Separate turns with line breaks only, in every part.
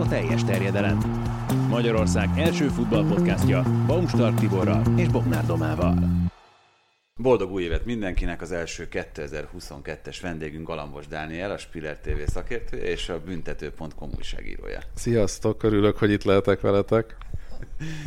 a teljes terjedelem. Magyarország első futballpodcastja Baumstark Tiborral és Bognár Domával.
Boldog új évet mindenkinek! Az első 2022-es vendégünk Galambos Dániel, a Spiller TV szakértő és a büntető.com újságírója.
Sziasztok, örülök, hogy itt lehetek veletek.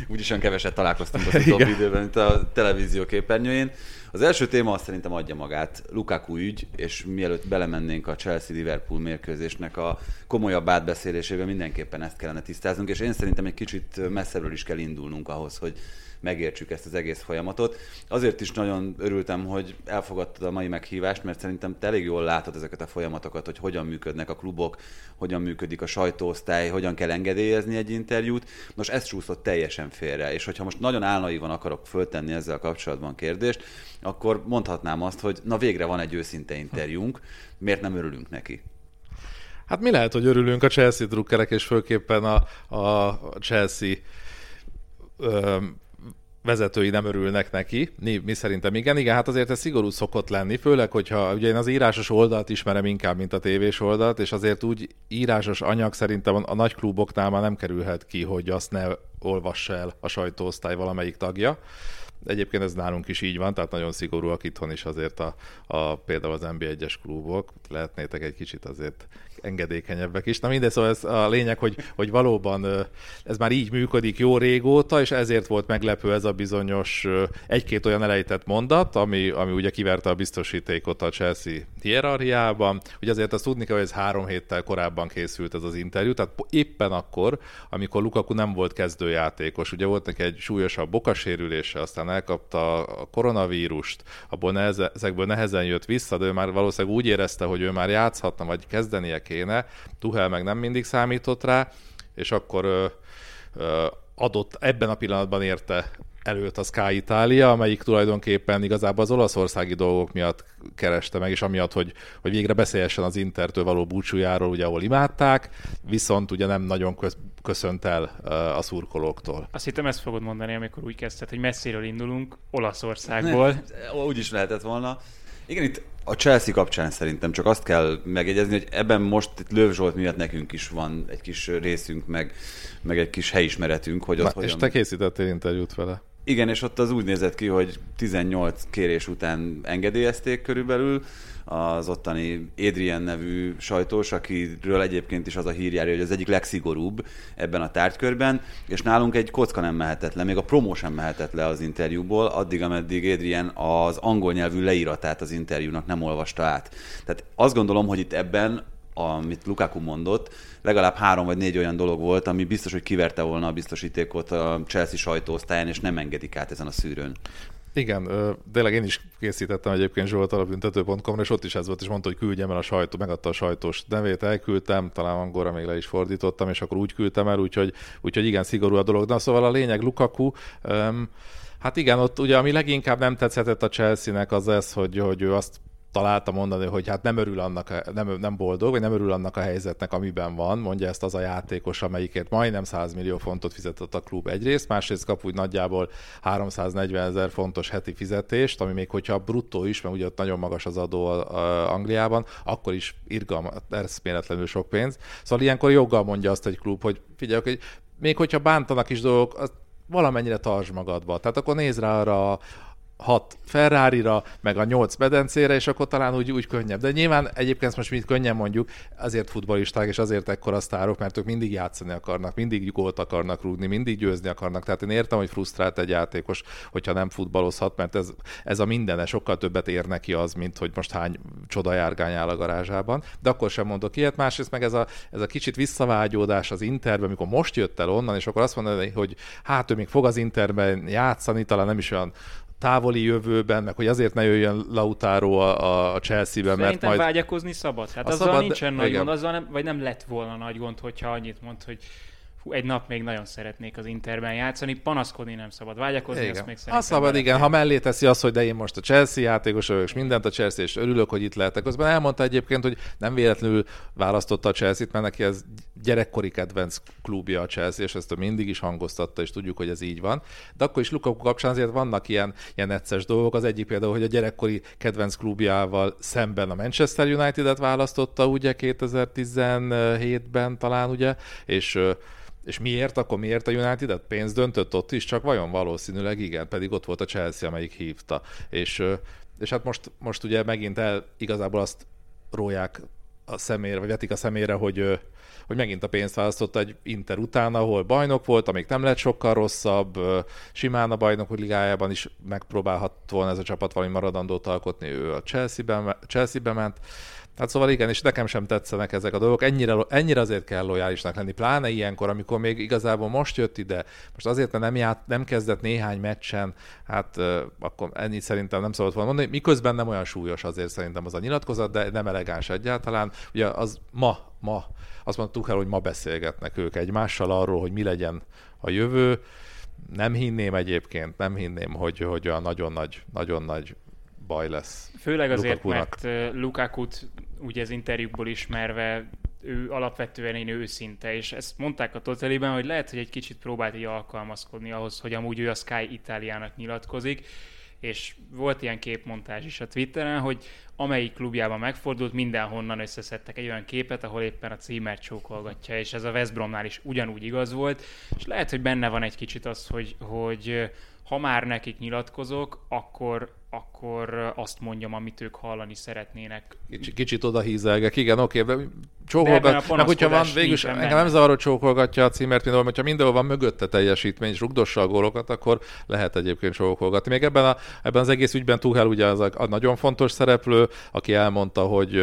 Úgyis olyan keveset találkoztunk az utóbbi időben, mint a televízió képernyőjén. Az első téma azt szerintem adja magát, Lukaku ügy, és mielőtt belemennénk a Chelsea-Liverpool mérkőzésnek a komolyabb átbeszélésébe, mindenképpen ezt kellene tisztáznunk, és én szerintem egy kicsit messzebbről is kell indulnunk ahhoz, hogy megértsük ezt az egész folyamatot. Azért is nagyon örültem, hogy elfogadtad a mai meghívást, mert szerintem te elég jól látod ezeket a folyamatokat, hogy hogyan működnek a klubok, hogyan működik a sajtóosztály, hogyan kell engedélyezni egy interjút. Nos, ez csúszott teljesen félre, és hogyha most nagyon álnaivan akarok föltenni ezzel kapcsolatban kérdést, akkor mondhatnám azt, hogy na végre van egy őszinte interjúnk, miért nem örülünk neki?
Hát mi lehet, hogy örülünk a Chelsea drukkerek, és főképpen a, a Chelsea vezetői nem örülnek neki. Mi, mi szerintem igen, igen, hát azért ez szigorú szokott lenni, főleg, hogyha ugye én az írásos oldalt ismerem inkább, mint a tévés oldalt, és azért úgy írásos anyag szerintem a, nagy kluboknál már nem kerülhet ki, hogy azt ne olvassa el a sajtóosztály valamelyik tagja. Egyébként ez nálunk is így van, tehát nagyon szigorúak itthon is azért a, a például az NB1-es klubok. Lehetnétek egy kicsit azért engedékenyebbek is. Na mindegy, szóval ez a lényeg, hogy, hogy valóban ez már így működik jó régóta, és ezért volt meglepő ez a bizonyos egy-két olyan elejtett mondat, ami, ami ugye kiverte a biztosítékot a Chelsea hierarchiában. Ugye azért azt tudni kell, hogy ez három héttel korábban készült ez az interjú, tehát éppen akkor, amikor Lukaku nem volt kezdőjátékos, ugye volt neki egy súlyosabb bokasérülése, aztán elkapta a koronavírust, abból neheze, ezekből nehezen jött vissza, de ő már valószínűleg úgy érezte, hogy ő már játszhatna, vagy kezdenie kéne. Tuhel meg nem mindig számított rá, és akkor ö, ö, adott, ebben a pillanatban érte előtt a Sky Italia, amelyik tulajdonképpen igazából az olaszországi dolgok miatt kereste meg, és amiatt, hogy, hogy végre beszélhessen az Intertől való búcsújáról, ugye, ahol imádták, viszont ugye nem nagyon köz, köszönt el a szurkolóktól.
Azt hittem ezt fogod mondani, amikor úgy kezdted, hogy messziről indulunk, Olaszországból.
úgy is lehetett volna. Igen, itt a Chelsea kapcsán szerintem csak azt kell megjegyezni, hogy ebben most Löv Zsolt miatt nekünk is van egy kis részünk, meg, meg egy kis helyismeretünk, hogy ott
Na, hogyan... És te készítettél interjút vele.
Igen, és ott az úgy nézett ki, hogy 18 kérés után engedélyezték körülbelül az ottani Adrian nevű sajtós, akiről egyébként is az a hír járja, hogy az egyik legszigorúbb ebben a tárgykörben, és nálunk egy kocka nem mehetett le, még a promó sem mehetett le az interjúból, addig, ameddig Adrian az angol nyelvű leíratát az interjúnak nem olvasta át. Tehát azt gondolom, hogy itt ebben amit Lukaku mondott, legalább három vagy négy olyan dolog volt, ami biztos, hogy kiverte volna a biztosítékot a Chelsea sajtóosztályán, és nem engedik át ezen a szűrőn.
Igen, tényleg én is készítettem egyébként Zsolt alapbüntető.com-ra, és ott is ez volt, és mondta, hogy küldjem el a sajtó, megadta a sajtós nevét, elküldtem, talán angolra még le is fordítottam, és akkor úgy küldtem el, úgyhogy, úgyhogy igen, szigorú a dolog. Na szóval a lényeg Lukaku, um, Hát igen, ott ugye ami leginkább nem tetszett a Chelsea-nek az ez, hogy, hogy ő azt találta mondani, hogy hát nem örül annak, nem, nem boldog, vagy nem örül annak a helyzetnek, amiben van, mondja ezt az a játékos, amelyikért majdnem 100 millió fontot fizetett a klub egyrészt, másrészt kap úgy nagyjából 340 ezer fontos heti fizetést, ami még hogyha bruttó is, mert ugye ott nagyon magas az adó Angliában, akkor is irgalmat, eszméletlenül sok pénz. Szóval ilyenkor joggal mondja azt egy klub, hogy figyelj, hogy még hogyha bántanak is dolgok, az valamennyire tartsd magadba. Tehát akkor nézd rá arra hat Ferrari-ra, meg a nyolc medencére, és akkor talán úgy, úgy könnyebb. De nyilván egyébként most mit könnyen mondjuk, azért futbolisták, és azért ekkora sztárok, mert ők mindig játszani akarnak, mindig gólt akarnak rúgni, mindig győzni akarnak. Tehát én értem, hogy frusztrált egy játékos, hogyha nem futballozhat, mert ez, ez a mindene sokkal többet ér neki az, mint hogy most hány csoda járgány áll a garázsában. De akkor sem mondok ilyet. Másrészt meg ez a, ez a kicsit visszavágyódás az Interben, amikor most jött el onnan, és akkor azt mondani, hogy hát ő még fog az Interben játszani, talán nem is olyan távoli jövőben, meg hogy azért ne jöjjön Lautaro a, a Chelsea-be,
mert majd... vágyakozni szabad. Hát azzal szabad, nincsen nagy gond, azzal nem, vagy nem lett volna nagy gond, hogyha annyit mond, hogy hú, egy nap még nagyon szeretnék az Interben játszani, panaszkodni nem szabad, vágyakozni,
igen.
azt még
szerintem. Azt szabad, igen, ha mellé teszi azt, hogy de én most a Chelsea játékos vagyok, és mindent a Chelsea, és örülök, hogy itt lehetek. Közben elmondta egyébként, hogy nem véletlenül választotta a Chelsea-t, mert neki ez gyerekkori kedvenc klubja a Chelsea, és ezt ő mindig is hangoztatta, és tudjuk, hogy ez így van. De akkor is Lukaku kapcsán azért vannak ilyen, ilyen necces dolgok. Az egyik például, hogy a gyerekkori kedvenc klubjával szemben a Manchester United-et választotta ugye 2017-ben talán, ugye, és és miért? Akkor miért a United? Pénz döntött ott is, csak vajon valószínűleg igen, pedig ott volt a Chelsea, amelyik hívta. És, és hát most, most ugye megint el igazából azt róják a szemére, vagy vetik a szemére, hogy, hogy megint a pénzt választotta egy Inter után, ahol bajnok volt, amíg nem lett sokkal rosszabb, simán a bajnokok ligájában is megpróbálhat volna ez a csapat valami maradandót alkotni, ő a Chelsea-be, Chelsea-be ment, Hát szóval igen, és nekem sem tetszenek ezek a dolgok. Ennyire, ennyire azért kell lojálisnak lenni, pláne ilyenkor, amikor még igazából most jött ide, most azért, mert nem, ját, nem kezdett néhány meccsen, hát uh, akkor ennyit szerintem nem szabad volna mondani. Miközben nem olyan súlyos azért szerintem az a nyilatkozat, de nem elegáns egyáltalán. Ugye az ma, ma, azt mondtuk el, hogy ma beszélgetnek ők egymással arról, hogy mi legyen a jövő. Nem hinném egyébként, nem hinném, hogy, hogy a nagyon nagy, nagyon nagy baj lesz.
Főleg azért, Lukaku-nak. mert Lukakut ugye az interjúkból ismerve ő alapvetően én őszinte, és ezt mondták a Totaliben, hogy lehet, hogy egy kicsit próbált így alkalmazkodni ahhoz, hogy amúgy ő a Sky Itáliának nyilatkozik, és volt ilyen képmontázs is a Twitteren, hogy amelyik klubjában megfordult, mindenhonnan összeszedtek egy olyan képet, ahol éppen a címert csókolgatja, és ez a West Bromnál is ugyanúgy igaz volt, és lehet, hogy benne van egy kicsit az, hogy, hogy ha már nekik nyilatkozok, akkor, akkor azt mondjam, amit ők hallani szeretnének.
Kicsit, kicsit oda hízelgek, igen, oké, de csókolgat, meg hogyha van, végül engem nem zavar, hogy csókolgatja a címert, például, hogyha mindenhol van mögötte teljesítmény, és rugdossa a gólokat, akkor lehet egyébként csókolgatni. Még ebben, a, ebben az egész ügyben Tuchel ugye az a, a nagyon fontos szereplő, aki elmondta, hogy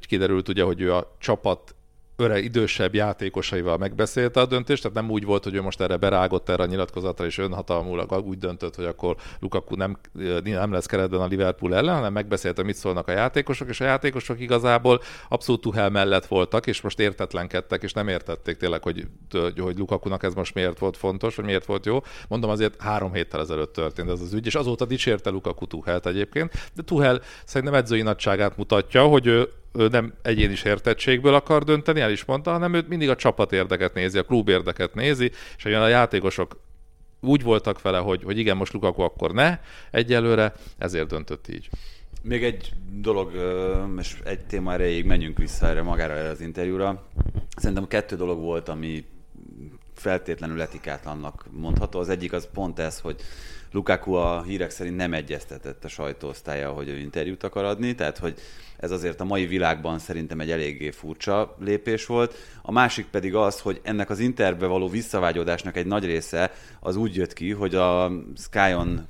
kiderült ugye, hogy ő a csapat öreg, idősebb játékosaival megbeszélte a döntést, tehát nem úgy volt, hogy ő most erre berágott erre a nyilatkozatra, és önhatalmulag úgy döntött, hogy akkor Lukaku nem, nem lesz keretben a Liverpool ellen, hanem megbeszélte, mit szólnak a játékosok, és a játékosok igazából abszolút Tuhel mellett voltak, és most értetlenkedtek, és nem értették tényleg, hogy, hogy Lukakunak ez most miért volt fontos, vagy miért volt jó. Mondom, azért három héttel ezelőtt történt ez az ügy, és azóta dicsérte Lukaku Tuhelt egyébként, de Tuhel szerintem edzői nagyságát mutatja, hogy ő ő nem egyéni sértettségből akar dönteni, el is mondta, hanem ő mindig a csapat érdeket nézi, a klub érdeket nézi, és olyan a játékosok úgy voltak vele, hogy, hogy igen, most Lukaku akkor ne, egyelőre, ezért döntött így.
Még egy dolog, és egy téma erejéig menjünk vissza erre magára erre az interjúra. Szerintem kettő dolog volt, ami feltétlenül etikátlannak mondható. Az egyik az pont ez, hogy Lukaku a hírek szerint nem egyeztetett a sajtóosztálya, hogy ő interjút akar adni, tehát hogy ez azért a mai világban szerintem egy eléggé furcsa lépés volt. A másik pedig az, hogy ennek az interbe való visszavágyódásnak egy nagy része az úgy jött ki, hogy a Skyon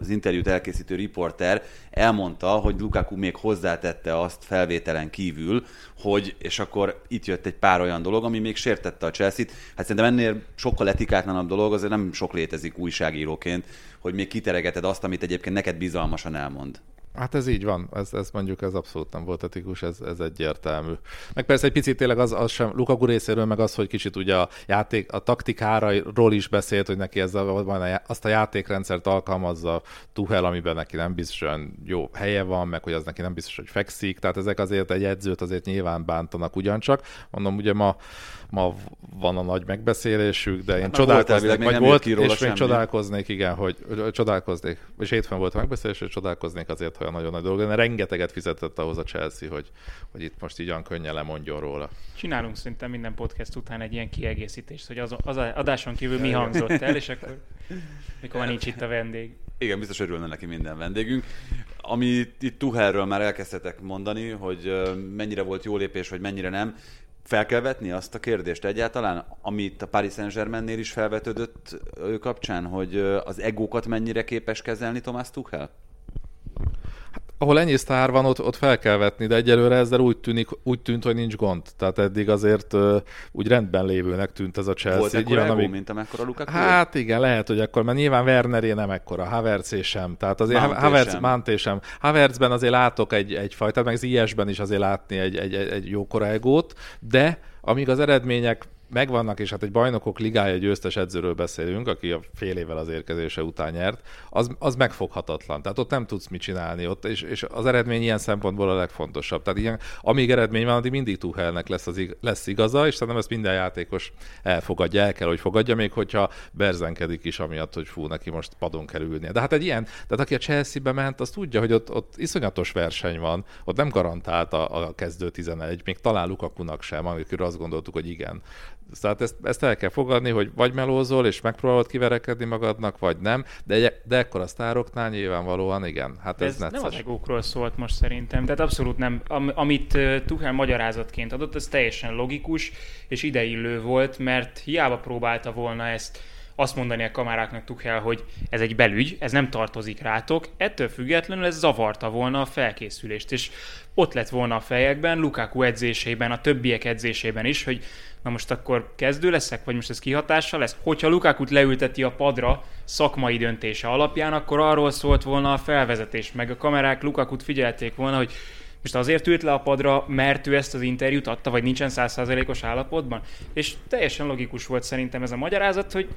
az interjút elkészítő riporter elmondta, hogy Lukaku még hozzátette azt felvételen kívül, hogy, és akkor itt jött egy pár olyan dolog, ami még sértette a Chelsea-t. Hát szerintem ennél sokkal etikátlanabb dolog, azért nem sok létezik újságíróként, hogy még kiteregeted azt, amit egyébként neked bizalmasan elmond.
Hát ez így van, ez, ez mondjuk ez abszolút nem volt etikus, ez, ez egyértelmű. Meg persze egy picit tényleg az, az sem, Lukaku részéről meg az, hogy kicsit ugye a játék, a taktikáról is beszélt, hogy neki ez a, azt a játékrendszert alkalmazza Tuhel, amiben neki nem biztosan jó helye van, meg hogy az neki nem biztos, hogy fekszik, tehát ezek azért egy edzőt azért nyilván bántanak ugyancsak. Mondom, ugye ma ma van a nagy megbeszélésük, de én hát csodálkoznék, vagy volt, és még csodálkoznék, igen, hogy csodálkoznék, és hétfőn volt a megbeszélés, hogy csodálkoznék azért, hogy a nagyon nagy dolog, de rengeteget fizetett ahhoz a Chelsea, hogy, hogy itt most így olyan könnyen lemondjon róla.
Csinálunk szerintem minden podcast után egy ilyen kiegészítést, hogy az, az adáson kívül mi hangzott el, és akkor mikor van nincs itt a vendég.
Igen, biztos örülne neki minden vendégünk. Ami itt Tuhelről már elkezdhetek mondani, hogy mennyire volt jó lépés, vagy mennyire nem, fel kell vetni azt a kérdést egyáltalán, amit a Paris Saint-Germainnél is felvetődött ő kapcsán, hogy az egókat mennyire képes kezelni Thomas Tuchel?
Ahol ennyi sztár van, ott, ott fel kell vetni, de egyelőre ezzel úgy, tűnik, úgy tűnt, hogy nincs gond. Tehát eddig azért uh, úgy rendben lévőnek tűnt ez a Chelsea. Volt
ekkora ego, amíg... mint amekkora Lukaku?
Hát igen, lehet, hogy akkor, mert nyilván Werneré nem ekkora, Havertzé sem. Tehát azért Manté Havertz, sem. Manté sem. Havertzben azért látok egy, egyfajta, meg Ziyechben is azért látni egy, egy, egy, egy jókora egót, de amíg az eredmények megvannak, és hát egy bajnokok ligája győztes edzőről beszélünk, aki a fél évvel az érkezése után nyert, az, az megfoghatatlan. Tehát ott nem tudsz mit csinálni, ott, és, és az eredmény ilyen szempontból a legfontosabb. Tehát ilyen, amíg eredmény van, addig mindig Tuchelnek lesz, az, lesz igaza, és szerintem ezt minden játékos elfogadja, el kell, hogy fogadja, még hogyha berzenkedik is amiatt, hogy fú, neki most padon kell ülnie. De hát egy ilyen, tehát aki a Chelsea-be ment, az tudja, hogy ott, ott iszonyatos verseny van, ott nem garantált a, a kezdő 11, még talán Lukakunak sem, amikor azt gondoltuk, hogy igen. Tehát ezt, ezt el kell fogadni, hogy vagy melózol, és megpróbálod kiverekedni magadnak, vagy nem, de, de ekkor a sztároknál nyilvánvalóan igen. Hát ez,
ez nem a legókról szólt most szerintem, tehát abszolút nem. Am, amit Tuchel magyarázatként adott, ez teljesen logikus, és ideillő volt, mert hiába próbálta volna ezt azt mondani a kameráknak Tuchel, hogy ez egy belügy, ez nem tartozik rátok, ettől függetlenül ez zavarta volna a felkészülést, és ott lett volna a fejekben, Lukaku edzésében, a többiek edzésében is, hogy na most akkor kezdő leszek, vagy most ez kihatással lesz? Hogyha Lukakut leülteti a padra szakmai döntése alapján, akkor arról szólt volna a felvezetés, meg a kamerák Lukakut figyelték volna, hogy most azért ült le a padra, mert ő ezt az interjút adta, vagy nincsen százszázalékos állapotban? És teljesen logikus volt szerintem ez a magyarázat, hogy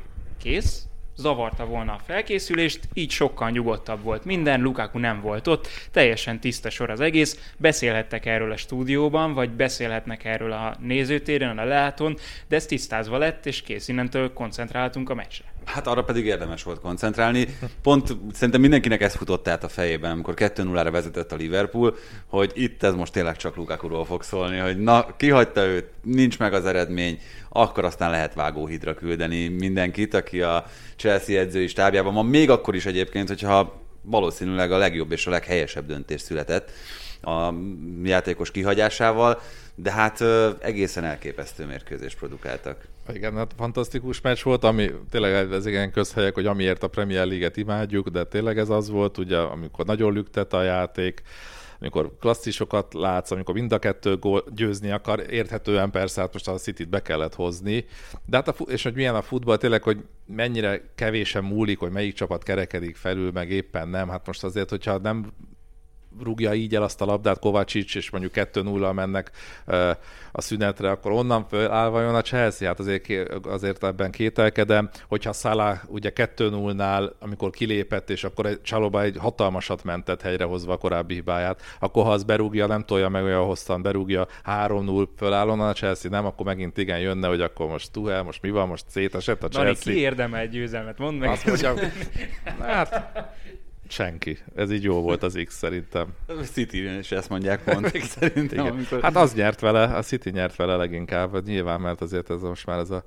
kész, zavarta volna a felkészülést, így sokkal nyugodtabb volt minden, Lukaku nem volt ott, teljesen tiszta sor az egész, beszélhettek erről a stúdióban, vagy beszélhetnek erről a nézőtéren, a leáton, de ez tisztázva lett, és kész, innentől koncentráltunk a meccsre.
Hát arra pedig érdemes volt koncentrálni. Pont szerintem mindenkinek ez futott át a fejében, amikor 2-0-ra vezetett a Liverpool, hogy itt ez most tényleg csak Lukakuról fog szólni, hogy na, kihagyta őt, nincs meg az eredmény, akkor aztán lehet vágóhidra küldeni mindenkit, aki a Chelsea edzői stábjában van, még akkor is egyébként, hogyha valószínűleg a legjobb és a leghelyesebb döntés született a játékos kihagyásával, de hát egészen elképesztő mérkőzést produkáltak.
Igen, hát fantasztikus meccs volt, ami tényleg ez igen közhelyek, hogy amiért a Premier League-et imádjuk, de tényleg ez az volt, ugye, amikor nagyon lüktet a játék, amikor klasszisokat látsz, amikor mind a kettő gól győzni akar, érthetően persze, hát most a City-t be kellett hozni, de hát a, és hogy milyen a futball, tényleg, hogy mennyire kevésen múlik, hogy melyik csapat kerekedik felül, meg éppen nem, hát most azért, hogyha nem rúgja így el azt a labdát Kovácsics, és mondjuk 2-0 mennek a szünetre, akkor onnan áll vajon a Chelsea? Hát azért, azért ebben kételkedem, hogyha Salah ugye 2-0-nál, amikor kilépett, és akkor egy Csaloba egy hatalmasat mentett helyrehozva a korábbi hibáját, akkor ha az berúgja, nem tolja meg olyan hosszan, berúgja 3-0 föláll onnan a Chelsea, nem, akkor megint igen jönne, hogy akkor most Tuhel, most mi van, most szétesett a Chelsea. Dani,
ki érdemel egy győzelmet? Mondd meg. Azt mondjam,
hát Senki. Ez így jó volt az X szerintem.
A City is ezt mondják pont. szerintem,
amikor... Hát az nyert vele, a City nyert vele leginkább, nyilván, mert azért ez most már ez a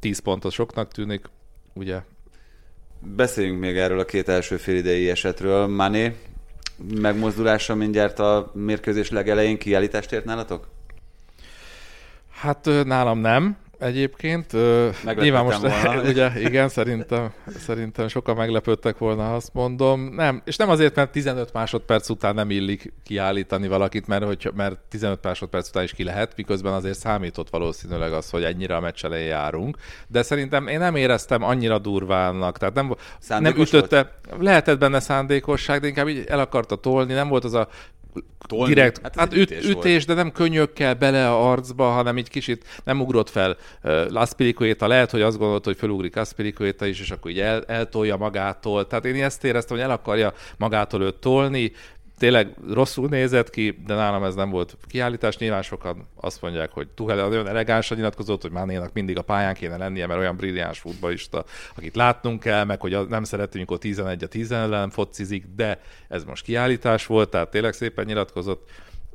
10 pontos soknak tűnik, ugye?
Beszéljünk még erről a két első félidei esetről. Mané megmozdulása mindjárt a mérkőzés legelején kiállítást ért nálatok?
Hát nálam nem, egyébként. Nyilván most, volna. ugye, igen, szerintem, szerintem sokan meglepődtek volna, azt mondom. Nem, és nem azért, mert 15 másodperc után nem illik kiállítani valakit, mert, hogy, mert 15 másodperc után is ki lehet, miközben azért számított valószínűleg az, hogy ennyire a meccs elején járunk. De szerintem én nem éreztem annyira durvának, tehát nem, nem ütötte, volt? lehetett benne szándékosság, de inkább így el akarta tolni, nem volt az a Tolni. Direkt, hát, hát üt, ütés, ütés de nem könyökkel bele a arcba, hanem így kicsit nem ugrott fel uh, Laspilicueta. Lehet, hogy azt gondolta, hogy felugrik Laspilicueta is, és akkor így el, eltolja magától. Tehát én ezt éreztem, hogy el akarja magától őt tolni, tényleg rosszul nézett ki, de nálam ez nem volt kiállítás. Nyilván sokan azt mondják, hogy Tuhel nagyon elegánsan nyilatkozott, hogy Mánénak mindig a pályán kéne lennie, mert olyan brilliáns futballista, akit látnunk kell, meg hogy nem szeretünk, hogy 11 a 10 ellen focizik, de ez most kiállítás volt, tehát tényleg szépen nyilatkozott.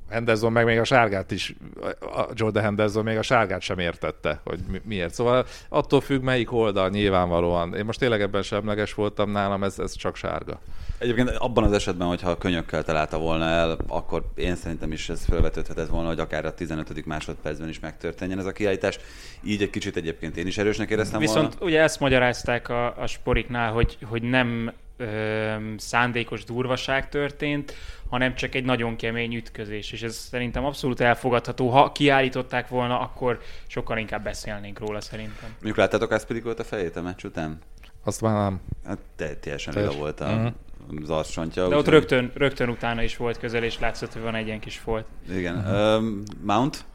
Henderson meg még a sárgát is, a Jordan Henderson még a sárgát sem értette, hogy miért. Szóval attól függ, melyik oldal nyilvánvalóan. Én most tényleg ebben semleges voltam nálam, ez, ez csak sárga.
Egyébként abban az esetben, hogyha a könyökkel találta volna el, akkor én szerintem is ez felvetődhetett volna, hogy akár a 15. másodpercben is megtörténjen ez a kiállítás. Így egy kicsit egyébként én is erősnek éreztem
Viszont
volna.
ugye ezt magyarázták a, a sporiknál, hogy, hogy nem ö, szándékos durvaság történt, hanem csak egy nagyon kemény ütközés, és ez szerintem abszolút elfogadható. Ha kiállították volna, akkor sokkal inkább beszélnénk róla szerintem.
Mondjuk láttátok ezt volt a fejét a meccs után?
Azt már nem.
Hát teljesen lila volt a, uh-huh az arcsontja.
De ott rögtön, rögtön utána is volt közel, és látszott, hogy van egy ilyen kis folt.
Igen. Um, Mount?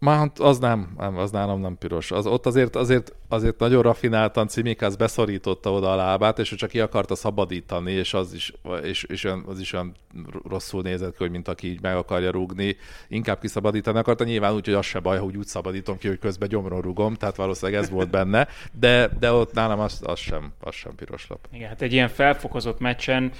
Már az nem, nem, az nálam nem piros. Az, ott azért, azért, azért nagyon rafináltan Cimikász beszorította oda a lábát, és ő csak ki akarta szabadítani, és az is, és, és az is olyan rosszul nézett ki, hogy mint aki így meg akarja rúgni. Inkább kiszabadítani akarta, nyilván úgy, hogy az se baj, hogy úgy szabadítom ki, hogy közben gyomron rugom, tehát valószínűleg ez volt benne, de, de ott nálam az, az, sem, az sem piros lap.
Igen, hát egy ilyen felfokozott meccsen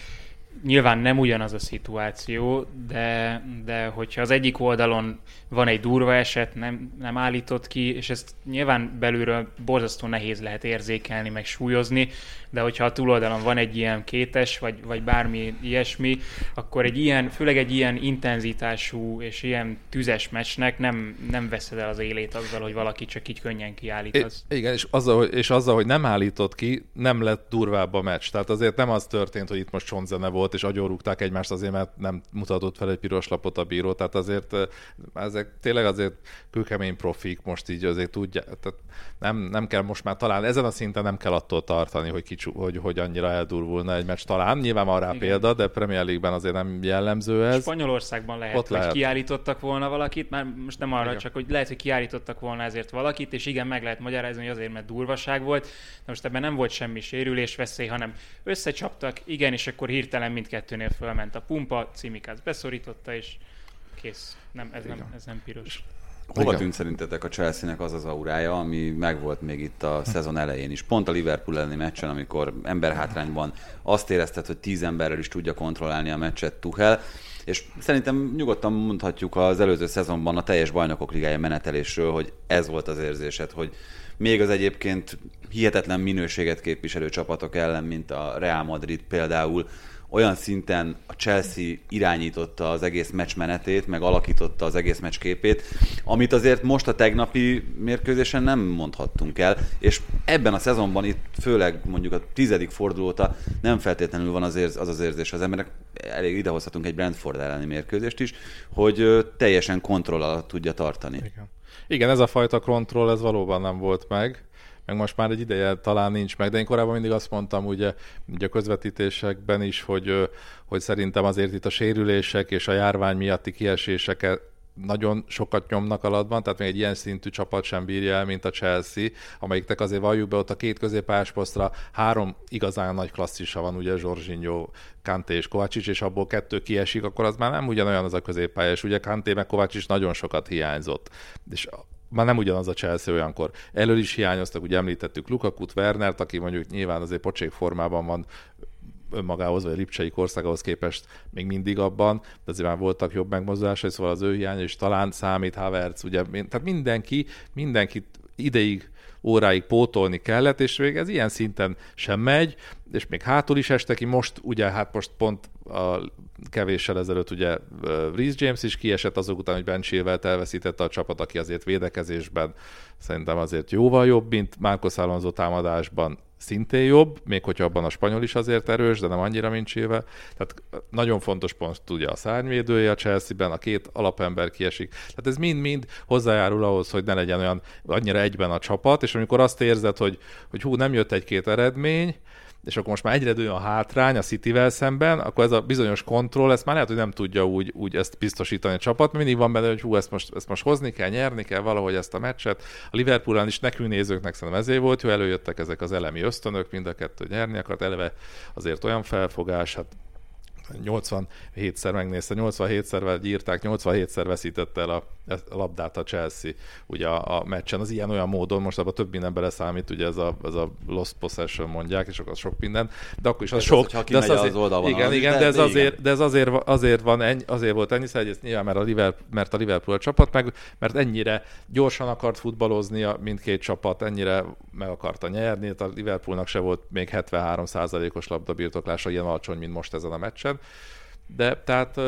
nyilván nem ugyanaz a szituáció, de, de hogyha az egyik oldalon van egy durva eset, nem, nem állított ki, és ezt nyilván belülről borzasztó nehéz lehet érzékelni, meg súlyozni, de hogyha a túloldalon van egy ilyen kétes, vagy, vagy bármi ilyesmi, akkor egy ilyen, főleg egy ilyen intenzitású és ilyen tüzes meccsnek nem, nem veszed el az élét azzal, hogy valaki csak így könnyen kiállítasz.
I- igen, és azzal, és azzal, hogy nem állított ki, nem lett durvább a meccs. Tehát azért nem az történt, hogy itt most csontzene volt, és agyorúgták egymást azért, mert nem mutatott fel egy piros lapot a bíró. Tehát azért ezek tényleg azért kőkemény profik most így azért tudja, tehát nem, nem kell most már talán ezen a szinten nem kell attól tartani, hogy, kicsú, hogy, hogy annyira eldurvulna egy meccs. Talán nyilván van rá Igen. példa, de Premier League-ben azért nem jellemző ez.
Spanyolországban lehet, Ott hogy lehet. kiállítottak volna valakit, már most nem arra, Igen. csak hogy lehet, hogy kiállítottak volna ezért valakit, és igen, meg lehet magyarázni, hogy azért, mert durvaság volt. De most ebben nem volt semmi sérülés, veszély, hanem összecsaptak, igen, és akkor hirtelen mindkettőnél fölment a pumpa, Cimikász beszorította, és kész. Nem, ez, nem, ez nem piros.
Hova tűnt szerintetek a Chelsea-nek az az aurája, ami megvolt még itt a szezon elején is? Pont a Liverpool elleni meccsen, amikor emberhátrányban azt érezted, hogy tíz emberrel is tudja kontrollálni a meccset Tuchel, és szerintem nyugodtan mondhatjuk az előző szezonban a teljes bajnokok ligája menetelésről, hogy ez volt az érzésed, hogy még az egyébként hihetetlen minőséget képviselő csapatok ellen, mint a Real Madrid például, olyan szinten a Chelsea irányította az egész meccs menetét, meg alakította az egész meccs képét, amit azért most a tegnapi mérkőzésen nem mondhattunk el, és ebben a szezonban itt főleg mondjuk a tizedik fordulóta nem feltétlenül van az, érz, az az érzés az emberek, elég idehozhatunk egy Brentford elleni mérkőzést is, hogy teljesen kontroll alatt tudja tartani.
Igen. Igen, ez a fajta kontroll, ez valóban nem volt meg meg most már egy ideje talán nincs meg, de én korábban mindig azt mondtam ugye, ugye a közvetítésekben is, hogy, hogy szerintem azért itt a sérülések és a járvány miatti kieséseket nagyon sokat nyomnak alatban, tehát még egy ilyen szintű csapat sem bírja el, mint a Chelsea, amelyiknek azért valljuk be ott a két középpályás posztra három igazán nagy klasszisa van, ugye Zsorzsinyó, Kanté és Kovácsics, és abból kettő kiesik, akkor az már nem ugyanolyan az a középpályás. Ugye Kanté meg Kovácsics nagyon sokat hiányzott. És már nem ugyanaz a Chelsea olyankor. Elől is hiányoztak, ugye említettük Lukakut, Wernert, aki mondjuk nyilván azért pocsék formában van önmagához, vagy a Lipcsei országához képest még mindig abban, de azért már voltak jobb megmozdulásai, szóval az ő hiány, és talán számít Havertz, ugye, tehát mindenki, mindenki ideig óráig pótolni kellett, és még ez ilyen szinten sem megy, és még hátul is este ki, most ugye hát most pont a kevéssel ezelőtt ugye Reece James is kiesett azok után, hogy Ben Chilwell elveszítette a csapat, aki azért védekezésben szerintem azért jóval jobb, mint Marcos Alonso támadásban szintén jobb, még hogyha abban a spanyol is azért erős, de nem annyira, mint Chilwell. Tehát nagyon fontos pont ugye a szárnyvédője a Chelsea-ben, a két alapember kiesik. Tehát ez mind-mind hozzájárul ahhoz, hogy ne legyen olyan annyira egyben a csapat, és amikor azt érzed, hogy, hogy hú, nem jött egy-két eredmény, és akkor most már egyre dő a hátrány a City-vel szemben, akkor ez a bizonyos kontroll, ezt már lehet, hogy nem tudja úgy, úgy ezt biztosítani a csapat, mindig van benne, hogy hú, ezt most, ezt most hozni kell, nyerni kell valahogy ezt a meccset. A Liverpoolán is nekünk nézőknek szerintem ezért volt, hogy előjöttek ezek az elemi ösztönök, mind a kettő nyerni akart, eleve azért olyan felfogás, hát 87-szer megnézte, 87-szer írták, 87-szer veszítette el a, a labdát a Chelsea ugye a, a meccsen. Az ilyen olyan módon, most abban több minden beleszámít, ugye ez a, ez a lost possession mondják, és akkor az sok minden, de akkor is az ez sok.
Az, de az, azért, az
igen, az igen, de, ez azért, de ez azért, azért, van ennyi, azért volt ennyi, hogy ez nyilván mert a, Liverpool, mert a Liverpool a csapat, meg mert ennyire gyorsan akart futballozni a mindkét csapat, ennyire meg akarta nyerni, a Liverpoolnak se volt még 73%-os labdabirtoklása ilyen alacsony, mint most ezen a meccsen. De tehát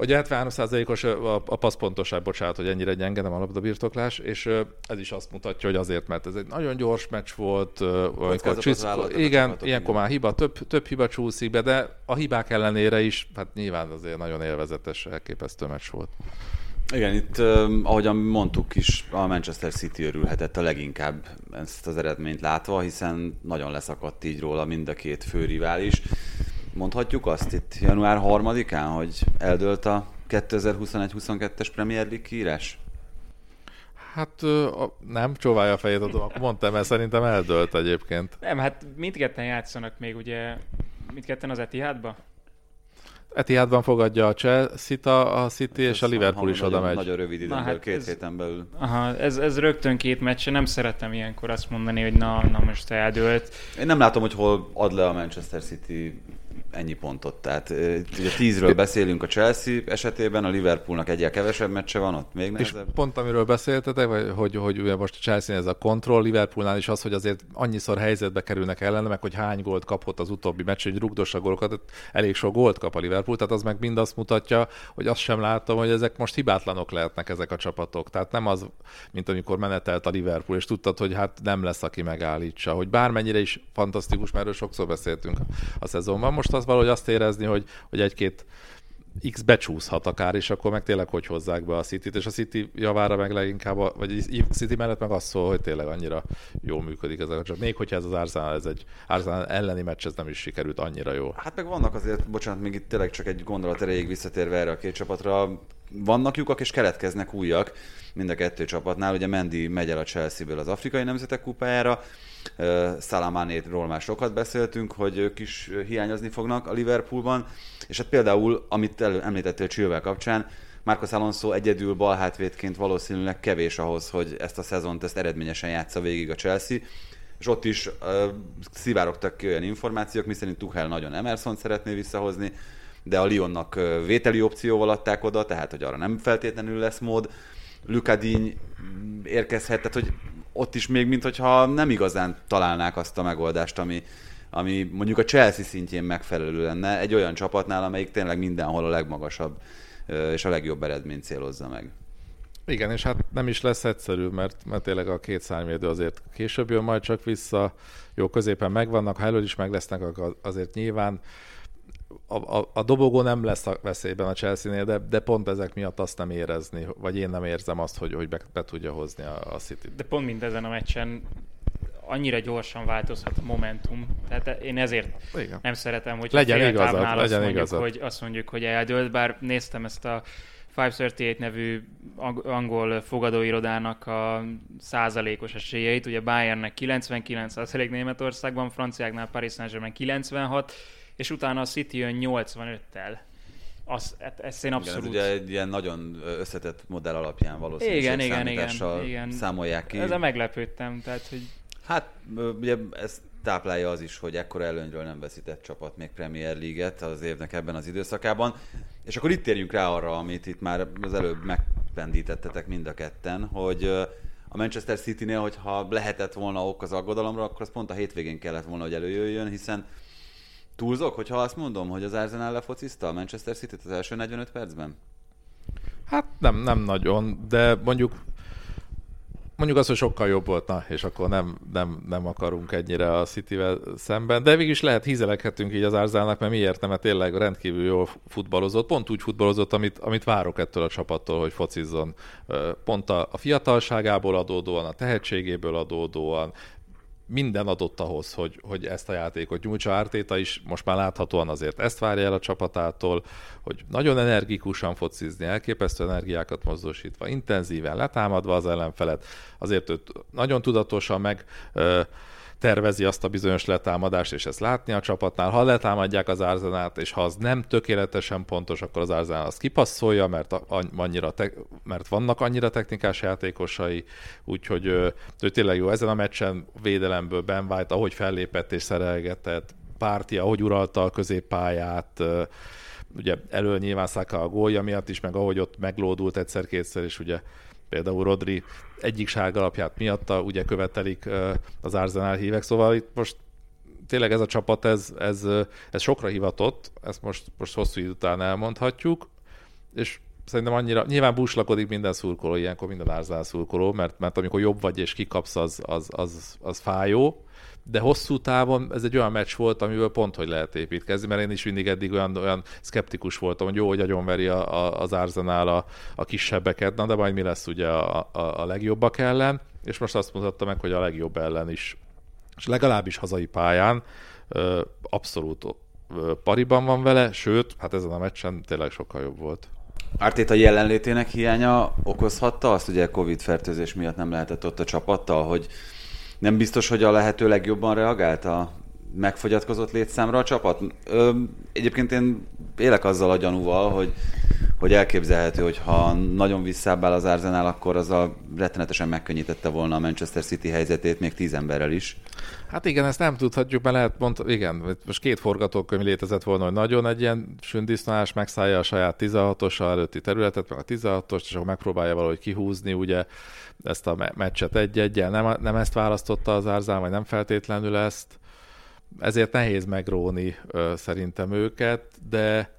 Ugye 73%-os a, a passzpontosság, bocsánat, hogy ennyire gyenge, nem a labdabirtoklás, és ez is azt mutatja, hogy azért, mert ez egy nagyon gyors meccs volt, amikor csisz... igen, ilyenkor már hiba, több, több hiba csúszik be, de a hibák ellenére is, hát nyilván azért nagyon élvezetes, elképesztő meccs volt.
Igen, itt ahogyan mondtuk is, a Manchester City örülhetett a leginkább ezt az eredményt látva, hiszen nagyon leszakadt így róla mind a két főrivális. Mondhatjuk azt itt január 3-án, hogy eldőlt a 2021-22-es Premier League kiírás?
Hát nem, csóválja a fejét, adom, akkor mondtam, mert szerintem eldölt egyébként.
Nem, hát mindketten játszanak még ugye, mindketten az Etihadba?
Etihadban fogadja a Chelsea-t a, City, és a Liverpool is oda megy.
Nagyon rövid időn hát két ez, héten belül.
Aha, ez, ez rögtön két meccs, nem szeretem ilyenkor azt mondani, hogy na, na most eldőlt.
Én nem látom, hogy hol ad le a Manchester City ennyi pontot. Tehát ugye tízről beszélünk a Chelsea esetében, a Liverpoolnak egyel kevesebb meccse van, ott még nehezebb.
És pont amiről beszéltetek, vagy, hogy, hogy ugye most a Chelsea ez a kontroll, Liverpoolnál is az, hogy azért annyiszor helyzetbe kerülnek ellene, meg hogy hány gólt kapott az utóbbi meccs, hogy rugdossa gólokat, elég sok gólt kap a Liverpool, tehát az meg mind azt mutatja, hogy azt sem látom, hogy ezek most hibátlanok lehetnek ezek a csapatok. Tehát nem az, mint amikor menetelt a Liverpool, és tudtad, hogy hát nem lesz, aki megállítsa. Hogy bármennyire is fantasztikus, mert erről sokszor beszéltünk a szezonban. Most az valahogy azt érezni, hogy, hogy egy-két X becsúszhat akár, és akkor meg tényleg hogy hozzák be a City-t, és a City javára meg leginkább, a, vagy a City mellett meg azt szól, hogy tényleg annyira jól működik ez a csak még hogyha ez az Arsenal, ez egy Arsenal elleni meccs, ez nem is sikerült annyira jó.
Hát meg vannak azért, bocsánat, még itt tényleg csak egy gondolat erejéig visszatérve erre a két csapatra, vannak lyukak és keletkeznek újak mind a kettő csapatnál. Ugye Mendy megy el a Chelsea-ből az Afrikai Nemzetek Kupájára, Salamánétról már sokat beszéltünk, hogy ők is hiányozni fognak a Liverpoolban, és hát például, amit említettél Csillvel kapcsán, Marcos Alonso egyedül balhátvédként valószínűleg kevés ahhoz, hogy ezt a szezont ezt eredményesen játsza végig a Chelsea, és ott is uh, szivárogtak ki olyan információk, miszerint Tuchel nagyon Emerson szeretné visszahozni, de a Lyonnak vételi opcióval adták oda, tehát hogy arra nem feltétlenül lesz mód. Lukadíny érkezhet, tehát hogy ott is még, mintha nem igazán találnák azt a megoldást, ami, ami mondjuk a Chelsea szintjén megfelelő lenne egy olyan csapatnál, amelyik tényleg mindenhol a legmagasabb és a legjobb eredményt célozza meg.
Igen, és hát nem is lesz egyszerű, mert, mert tényleg a két szárnyvédő azért később jön majd csak vissza, jó középen megvannak, ha elől is meg lesznek, azért nyilván a, a, a dobogó nem lesz a veszélyben a Chelsea-nél, de, de pont ezek miatt azt nem érezni, vagy én nem érzem azt, hogy, hogy be, be tudja hozni a, a City.
De pont mint ezen a meccsen annyira gyorsan változhat a momentum. Tehát én ezért Igen. nem szeretem, hogy
legyen igazad,
legyen
azt
mondjuk,
igazad.
hogy azt mondjuk, hogy eldőlt, bár néztem ezt a 538 nevű angol fogadóirodának a százalékos esélyeit, ugye Bayernnek 99 százalék Németországban, franciáknál Paris Saint-Germain 96, és utána a City jön 85-tel. Az, hát ezt én abszolút...
Igen, ez ugye egy ilyen nagyon összetett modell alapján valószínűleg igen, igen, igen, igen. számolják ki.
Ezzel meglepődtem, tehát hogy...
Hát ugye ez táplálja az is, hogy ekkora előnyről nem veszített csapat még Premier League-et az évnek ebben az időszakában. És akkor itt térjünk rá arra, amit itt már az előbb megpendítettetek mind a ketten, hogy a Manchester City-nél, hogyha lehetett volna ok az aggodalomra, akkor az pont a hétvégén kellett volna, hogy előjöjjön, hiszen Túlzok, hogyha azt mondom, hogy az Arsenal lefocizta a Manchester city az első 45 percben?
Hát nem, nem nagyon, de mondjuk mondjuk az, hogy sokkal jobb volt, na, és akkor nem, nem, nem akarunk ennyire a City-vel szemben, de végig is lehet hízelekhetünk így az Árzának, mert miért nem, mert tényleg rendkívül jól futballozott, pont úgy futballozott, amit, amit várok ettől a csapattól, hogy focizzon. Pont a, a fiatalságából adódóan, a tehetségéből adódóan, minden adott ahhoz, hogy, hogy ezt a játékot nyújtsa. Ártéta is most már láthatóan azért ezt várja el a csapatától, hogy nagyon energikusan focizni, elképesztő energiákat mozgósítva, intenzíven letámadva az ellenfelet, azért őt nagyon tudatosan meg tervezi azt a bizonyos letámadást, és ezt látni a csapatnál. Ha letámadják az árzenát, és ha az nem tökéletesen pontos, akkor az árzenát azt kipasszolja, mert, annyira te, mert vannak annyira technikás játékosai, úgyhogy ő, ő tényleg jó. Ezen a meccsen védelemből Ben White, ahogy fellépett és szerelgetett, párti, ahogy uralta a középpályát, ugye elől nyilván a gólja miatt is, meg ahogy ott meglódult egyszer-kétszer, és ugye például Rodri egyik alapját miatta ugye követelik az Arsenal hívek, szóval itt most tényleg ez a csapat, ez, ez, ez sokra hivatott, ezt most, most hosszú idő után elmondhatjuk, és szerintem annyira, nyilván búslakodik minden szurkoló, ilyenkor minden Arsenal szurkoló, mert, mert amikor jobb vagy és kikapsz, az, az, az, az fájó, de hosszú távon ez egy olyan meccs volt, amiből pont hogy lehet építkezni, mert én is mindig eddig olyan, olyan szkeptikus voltam, hogy jó, hogy agyonveri a, a, az Arsenal a, a kisebbeket, na de majd mi lesz ugye a, a, a legjobbak ellen, és most azt mutatta meg, hogy a legjobb ellen is, és legalábbis hazai pályán abszolút pariban van vele, sőt, hát ezen a meccsen tényleg sokkal jobb volt.
Ártéta jelenlétének hiánya okozhatta azt, ugye Covid fertőzés miatt nem lehetett ott a csapattal, hogy nem biztos, hogy a lehető legjobban reagált a megfogyatkozott létszámra a csapat? Ö, egyébként én élek azzal a gyanúval, hogy, hogy elképzelhető, hogy ha nagyon visszábbál az Arsenal, akkor az a rettenetesen megkönnyítette volna a Manchester City helyzetét még tíz emberrel is.
Hát igen, ezt nem tudhatjuk, mert lehet, mond, igen, most két forgatókönyv létezett volna, hogy nagyon egy ilyen sündisználás megszállja a saját 16-os előtti területet, meg a 16-ost, és akkor megpróbálja valahogy kihúzni, ugye ezt a meccset egy-egyel. Nem, nem ezt választotta az Árzán, vagy nem feltétlenül ezt ezért nehéz megróni ö, szerintem őket, de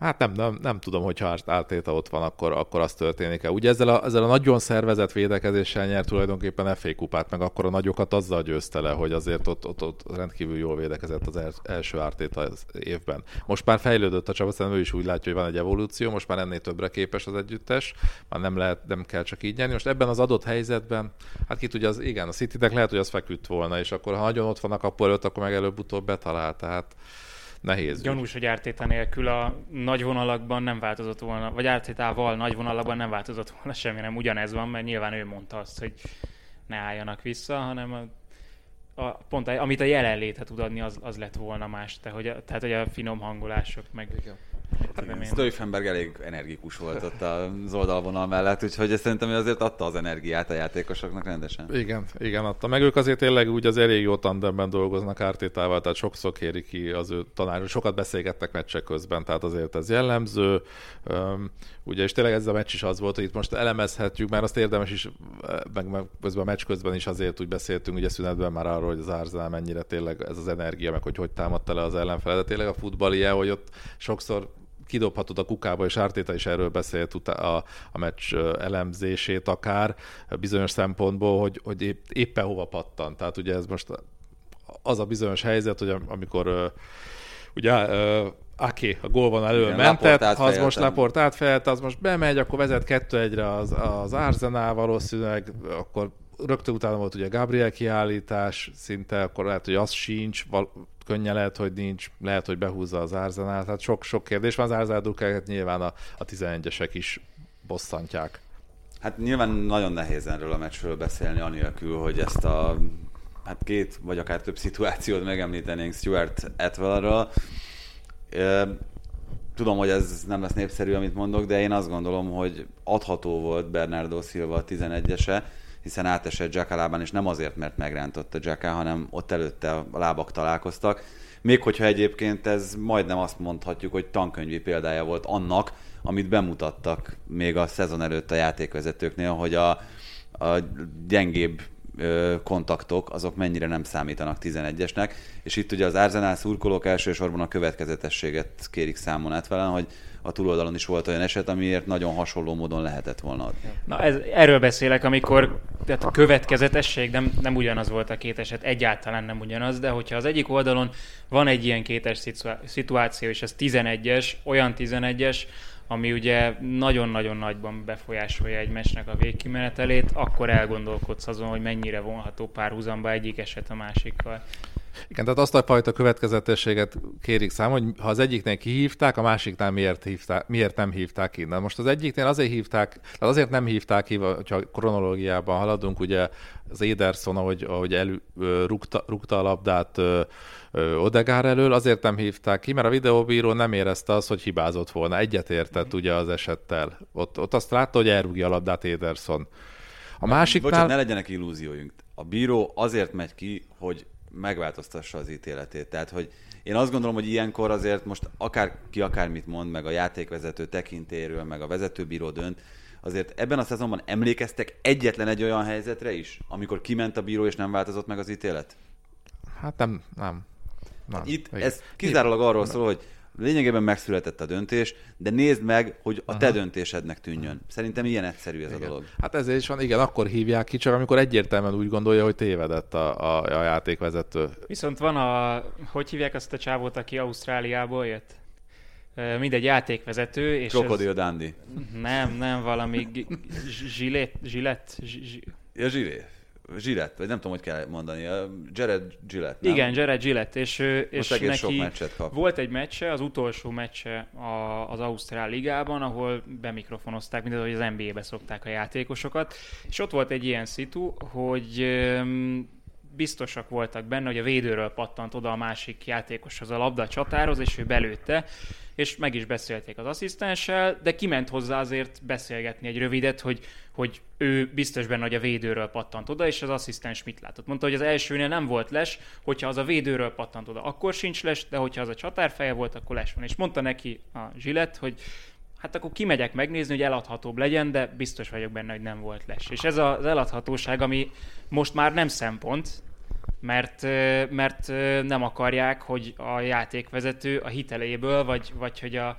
Hát nem, nem, nem tudom, hogyha áttéta ott van, akkor, akkor az történik-e. Ugye ezzel a, ezzel a nagyon szervezett védekezéssel nyert tulajdonképpen FA kupát, meg akkor a nagyokat azzal győzte le, hogy azért ott, ott, ott rendkívül jól védekezett az el, első ártéta évben. Most már fejlődött a csapat, szerintem ő is úgy látja, hogy van egy evolúció, most már ennél többre képes az együttes, már nem, lehet, nem kell csak így nyerni. Most ebben az adott helyzetben, hát ki tudja, az, igen, a city lehet, hogy az feküdt volna, és akkor ha nagyon ott van a előtt, akkor meg előbb-utóbb betalál. Tehát nehéz.
Gyanús, hogy Ártéta nélkül a nagy vonalakban nem változott volna, vagy Ártétával nagy vonalakban nem változott volna semmi, nem ugyanez van, mert nyilván ő mondta azt, hogy ne álljanak vissza, hanem a, a, pont a, amit a jelenléte tud adni, az, az lett volna más. Te, hogy a, tehát, hogy a finom hangolások, meg
Igen. Hát, Stoifenberg elég energikus volt ott az oldalvonal mellett, úgyhogy ezt szerintem azért adta az energiát a játékosoknak rendesen.
Igen, igen, adta. Meg ők azért tényleg úgy az elég jó tandemben dolgoznak Ártétával, tehát sokszor kéri ki az ő tanár, sokat beszélgettek meccsek közben, tehát azért ez jellemző. Um, ugye, és tényleg ez a meccs is az volt, hogy itt most elemezhetjük, mert azt érdemes is, meg, meg közben a meccs közben is azért úgy beszéltünk, ugye szünetben már arról, hogy az Arsenal mennyire tényleg ez az energia, meg hogy hogy támadta le az ellenfele, de tényleg a futball ilyen, hogy ott sokszor kidobhatod a kukába, és Ártéta is erről beszélt a, a meccs elemzését akár bizonyos szempontból, hogy, hogy épp, éppen hova pattan. Tehát ugye ez most az a bizonyos helyzet, hogy amikor ugye Aki a gól van elő mentett, ha az most Laport átfejelt, az most bemegy, akkor vezet 2-1-re az, az Arsenal valószínűleg, akkor rögtön utána volt ugye Gabriel kiállítás, szinte akkor lehet, hogy az sincs, val- könnye lehet, hogy nincs, lehet, hogy behúzza az Arsenal, tehát sok-sok kérdés van az Arsenal nyilván a, a 11-esek is bosszantják.
Hát nyilván nagyon nehéz erről a meccsről beszélni, anélkül, hogy ezt a hát két vagy akár több szituációt megemlítenénk Stuart Atwellről. Tudom, hogy ez nem lesz népszerű, amit mondok, de én azt gondolom, hogy adható volt Bernardo Silva a 11-ese, hiszen átesett Jackalában, és nem azért, mert megrántotta Jacka, hanem ott előtte a lábak találkoztak. Még hogyha egyébként ez majdnem azt mondhatjuk, hogy tankönyvi példája volt annak, amit bemutattak még a szezon előtt a játékvezetőknél, hogy a, a gyengébb kontaktok, azok mennyire nem számítanak 11-esnek, és itt ugye az Arsenal szurkolók elsősorban a következetességet kérik számon át vele, hogy a túloldalon is volt olyan eset, amiért nagyon hasonló módon lehetett volna.
Na ez, erről beszélek, amikor tehát a következetesség nem, nem ugyanaz volt a két eset, egyáltalán nem ugyanaz, de hogyha az egyik oldalon van egy ilyen kétes szituáció, és ez 11-es, olyan 11-es, ami ugye nagyon-nagyon nagyban befolyásolja egy meccsnek a végkimenetelét, akkor elgondolkodsz azon, hogy mennyire vonható párhuzamba egyik eset a másikkal.
Igen, tehát azt a fajta következetességet kérik szám, hogy ha az egyiknél kihívták, a másiknál miért, hívták, miért nem hívták ki. Na most az egyiknél azért hívták, tehát azért nem hívták ki, hogyha kronológiában haladunk, ugye az Ederson, ahogy, ahogy elő, rúgta, rúgta a labdát Odegár elől, azért nem hívták ki, mert a videóbíró nem érezte azt, hogy hibázott volna. Egyetértett ugye az esettel. Ott, ott azt látta, hogy elrúgja a labdát Ederson.
A másiknál... Bocsánat, ne legyenek illúzióink. A bíró azért megy ki, hogy megváltoztassa az ítéletét. Tehát, hogy én azt gondolom, hogy ilyenkor azért most akár ki akármit mond, meg a játékvezető tekintéről, meg a vezetőbíró dönt, azért ebben a szezonban emlékeztek egyetlen egy olyan helyzetre is, amikor kiment a bíró és nem változott meg az ítélet?
Hát nem, nem.
nem. Itt Igen. ez kizárólag arról szól, hogy lényegében megszületett a döntés, de nézd meg, hogy a Aha. te döntésednek tűnjön. Szerintem ilyen egyszerű ez igen. a dolog.
Hát ezért is van, igen, akkor hívják ki, csak amikor egyértelműen úgy gondolja, hogy tévedett a, a, a játékvezető.
Viszont van a, hogy hívják azt a csávót, aki Ausztráliából jött? Mindegy játékvezető. És
Krokodil ez... Dandy.
Nem, nem, valami zsilét, zsilett,
Ja, zsilé. Gillette, vagy nem tudom, hogy kell mondani, Jared Gillette, nem?
Igen, Jared Gillette, és, és neki
sok meccset kap.
volt egy meccse, az utolsó meccse a, az Ausztrál Ligában, ahol bemikrofonozták, mint ahogy az NBA-be szokták a játékosokat, és ott volt egy ilyen szitu, hogy biztosak voltak benne, hogy a védőről pattant oda a másik játékoshoz a labda a csatároz, és ő belőtte, és meg is beszélték az asszisztenssel, de kiment hozzá azért beszélgetni egy rövidet, hogy, hogy ő biztos benne, hogy a védőről pattant oda, és az asszisztens mit látott. Mondta, hogy az elsőnél nem volt les, hogyha az a védőről pattant oda, akkor sincs les, de hogyha az a csatárfeje volt, akkor les van. És mondta neki a Zsilett, hogy hát akkor kimegyek megnézni, hogy eladhatóbb legyen, de biztos vagyok benne, hogy nem volt les. És ez az eladhatóság, ami most már nem szempont, mert, mert nem akarják, hogy a játékvezető a hiteléből, vagy, vagy hogy a,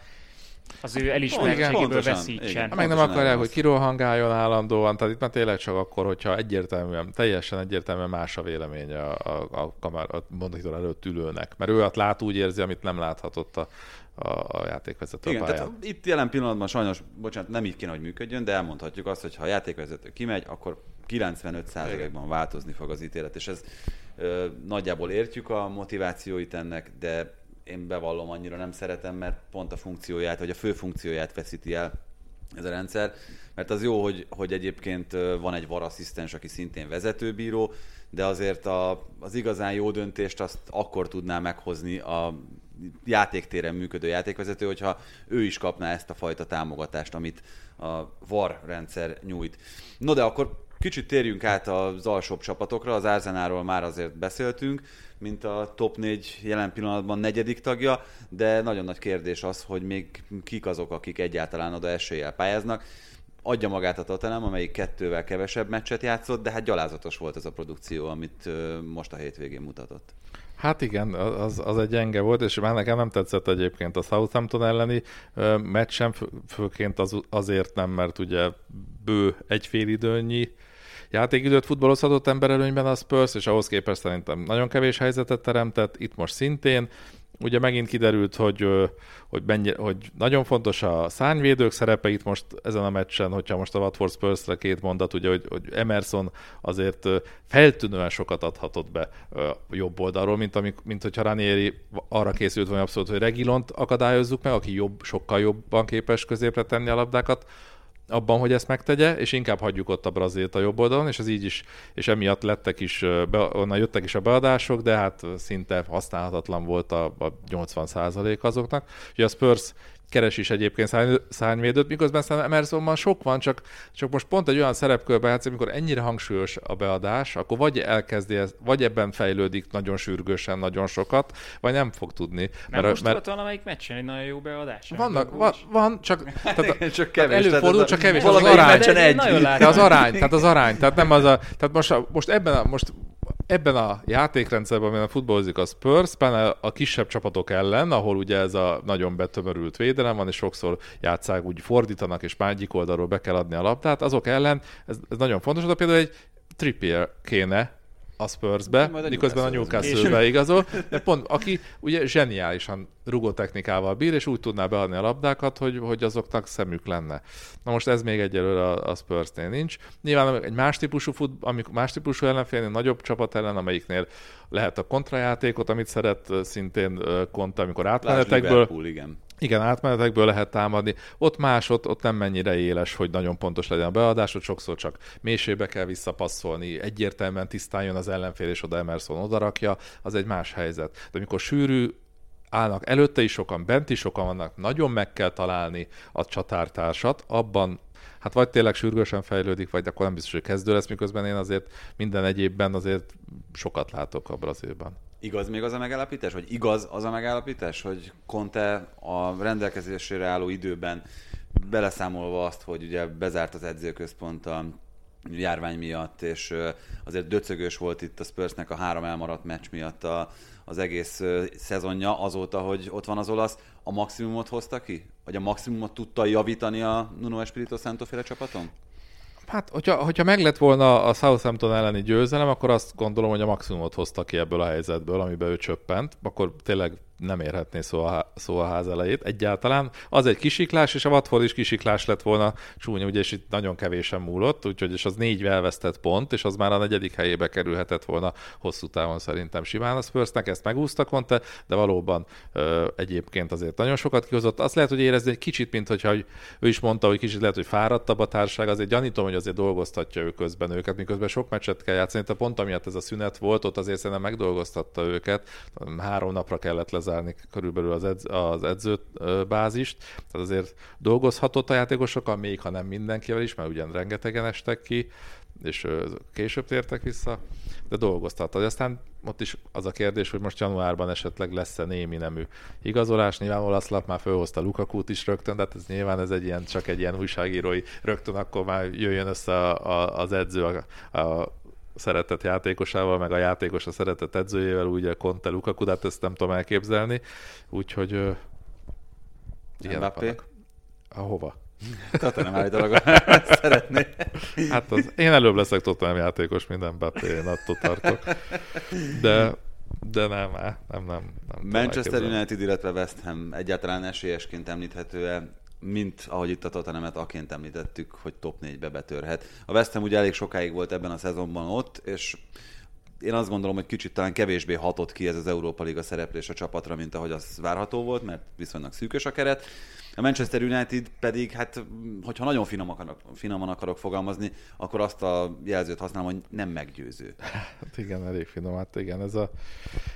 az ő elismertségéből veszítsen.
igen.
meg nem akarják, hogy kirohangáljon állandóan, tehát itt már tényleg csak akkor, hogyha egyértelműen, teljesen egyértelműen más a véleménye a, a, a, kamar, a monitor előtt ülőnek. Mert ő ott lát úgy érzi, amit nem láthatott a, a, a játékvezető
Igen,
a
tehát
pályán.
itt jelen pillanatban sajnos, bocsánat, nem így kéne, hogy működjön, de elmondhatjuk azt, hogy ha a játékvezető kimegy, akkor 95%-ban változni fog az ítélet, és ez ö, nagyjából értjük a motivációit ennek, de én bevallom, annyira nem szeretem, mert pont a funkcióját, vagy a fő funkcióját veszíti el ez a rendszer, mert az jó, hogy, hogy egyébként van egy varasszisztens, aki szintén vezetőbíró, de azért a, az igazán jó döntést azt akkor tudná meghozni a játéktéren működő játékvezető, hogyha ő is kapná ezt a fajta támogatást, amit a VAR rendszer nyújt. No de akkor kicsit térjünk át az alsóbb csapatokra, az Arsenáról már azért beszéltünk, mint a top 4 jelen pillanatban negyedik tagja, de nagyon nagy kérdés az, hogy még kik azok, akik egyáltalán oda eséllyel pályáznak. Adja magát a Tottenham, amelyik kettővel kevesebb meccset játszott, de hát gyalázatos volt ez a produkció, amit most a hétvégén mutatott.
Hát igen, az, az egy gyenge volt, és már nekem nem tetszett egyébként a Southampton elleni meccsem, fő- főként az, azért nem, mert ugye bő egy fél időnyi játékidőt futballozhatott ember előnyben a Spurs, és ahhoz képest szerintem nagyon kevés helyzetet teremtett, itt most szintén. Ugye megint kiderült, hogy, hogy, mennyi, hogy nagyon fontos a szárnyvédők szerepe itt most ezen a meccsen, hogyha most a Watford Spurs-re két mondat, ugye, hogy, hogy Emerson azért feltűnően sokat adhatott be jobb oldalról, mint, amik, mint hogyha Ranieri arra készült volna abszolút, hogy Regilont akadályozzuk meg, aki jobb, sokkal jobban képes középre tenni a labdákat, abban, hogy ezt megtegye, és inkább hagyjuk ott a Brazilt a jobb oldalon, és ez így is, és emiatt lettek is, be, onnan jöttek is a beadások, de hát szinte használhatatlan volt a, a 80% azoknak. Ugye a Spurs keres is egyébként szárny- szárnyvédőt, miközben szerintem Emersonban sok van, csak, csak most pont egy olyan szerepkörbe játszik, amikor ennyire hangsúlyos a beadás, akkor vagy elkezdi ezt, vagy ebben fejlődik nagyon sürgősen, nagyon sokat, vagy nem fog tudni.
Nem most mert... valamelyik meccsen egy nagyon jó beadás?
vannak, van, van, csak, tehát,
csak
tehát
kevés.
előfordul,
tehát
csak
ez a-
kevés. Az arány.
egy.
de az arány, tehát az arány, tehát nem az a, tehát most, most ebben a, most ebben a játékrendszerben, amiben futballozik a Spurs, pláne a kisebb csapatok ellen, ahol ugye ez a nagyon betömörült védelem van, és sokszor játszák, úgy fordítanak, és másik oldalról be kell adni a labdát, azok ellen, ez, ez nagyon fontos, de például egy Trippier kéne a Spursbe,
Majd a
miközben a Newcastle-be igazol, de pont aki ugye zseniálisan rugó technikával bír, és úgy tudná beadni a labdákat, hogy, hogy azoknak szemük lenne. Na most ez még egyelőre a, a Spursnél nincs. Nyilván egy más típusú, fut, amikor más típusú ellenfélnél, nagyobb csapat ellen, amelyiknél lehet a kontrajátékot, amit szeret szintén ö, Conte, amikor átmenetekből,
Liverpool, igen.
Igen, átmenetekből lehet támadni. Ott más, ott, ott nem mennyire éles, hogy nagyon pontos legyen a beadás, ott sokszor csak mélységbe kell visszapasszolni, egyértelműen tisztán jön az ellenfél, és oda Emerson odarakja, az egy más helyzet. De amikor sűrű, állnak előtte is sokan, bent is sokan vannak, nagyon meg kell találni a csatártársat, abban hát vagy tényleg sürgősen fejlődik, vagy akkor nem biztos, hogy kezdő lesz, miközben én azért minden egyébben azért sokat látok a Brazílban.
Igaz még az a megállapítás, vagy igaz az a megállapítás, hogy Conte a rendelkezésére álló időben beleszámolva azt, hogy ugye bezárt az edzőközpont a járvány miatt, és azért döcögős volt itt a Spursnek a három elmaradt meccs miatt a, az egész szezonja azóta, hogy ott van az olasz, a maximumot hozta ki? Vagy a maximumot tudta javítani a Nuno Espirito Santo féle csapaton?
Hát, hogyha, hogyha meg lett volna a Southampton elleni győzelem, akkor azt gondolom, hogy a maximumot hozta ki ebből a helyzetből, amiben ő csöppent, akkor tényleg nem érhetné szó a, szó a ház elejét egyáltalán. Az egy kisiklás, és a Watford is kisiklás lett volna csúnya, ugye, és itt nagyon kevésen múlott, úgyhogy és az négy elvesztett pont, és az már a negyedik helyébe kerülhetett volna hosszú távon szerintem simán a Spursnek, ezt megúszta Conte, de valóban ö, egyébként azért nagyon sokat kihozott. Azt lehet, hogy érezni egy kicsit, mint hogyha ő is mondta, hogy kicsit lehet, hogy fáradtabb a társaság, azért gyanítom, hogy azért dolgoztatja ő közben őket, miközben sok meccset kell játszani. Tehát pont amiatt ez a szünet volt, ott azért szerintem megdolgoztatta őket. Három napra kellett lezárni körülbelül az, edz, az edzőbázist, tehát azért dolgozhatott a játékosokkal, még ha nem mindenkivel is, mert ugyan rengetegen estek ki, és később tértek vissza, de dolgoztatta. Aztán ott is az a kérdés, hogy most januárban esetleg lesz-e némi nemű igazolás. Nyilván olasz lap már fölhozta Lukakút is rögtön, de hát ez nyilván ez egy ilyen, csak egy ilyen újságírói rögtön akkor már jöjjön össze a, a, az edző a, a szeretett játékosával, meg a játékos a szeretett edzőjével, ugye Conte Lukaku, de hát ezt nem tudom elképzelni. Úgyhogy uh,
ilyen
A hova?
Tottenham állítólag szeretné.
Hát az, én előbb leszek Tottenham játékos, mint Mbappé, én attól tartok. De, de nem, nem, nem. nem
Manchester United, illetve West Ham egyáltalán esélyesként említhető-e mint ahogy itt a Tottenhamet aként említettük, hogy top 4-be betörhet. A West Ham ugye elég sokáig volt ebben a szezonban ott, és én azt gondolom, hogy kicsit talán kevésbé hatott ki ez az Európa Liga szereplés a csapatra, mint ahogy az várható volt, mert viszonylag szűkös a keret. A Manchester United pedig, hát, hogyha nagyon finom akarok, finoman akarok fogalmazni, akkor azt a jelzőt használom, hogy nem meggyőző.
Hát igen, elég finom. Hát igen, ez a...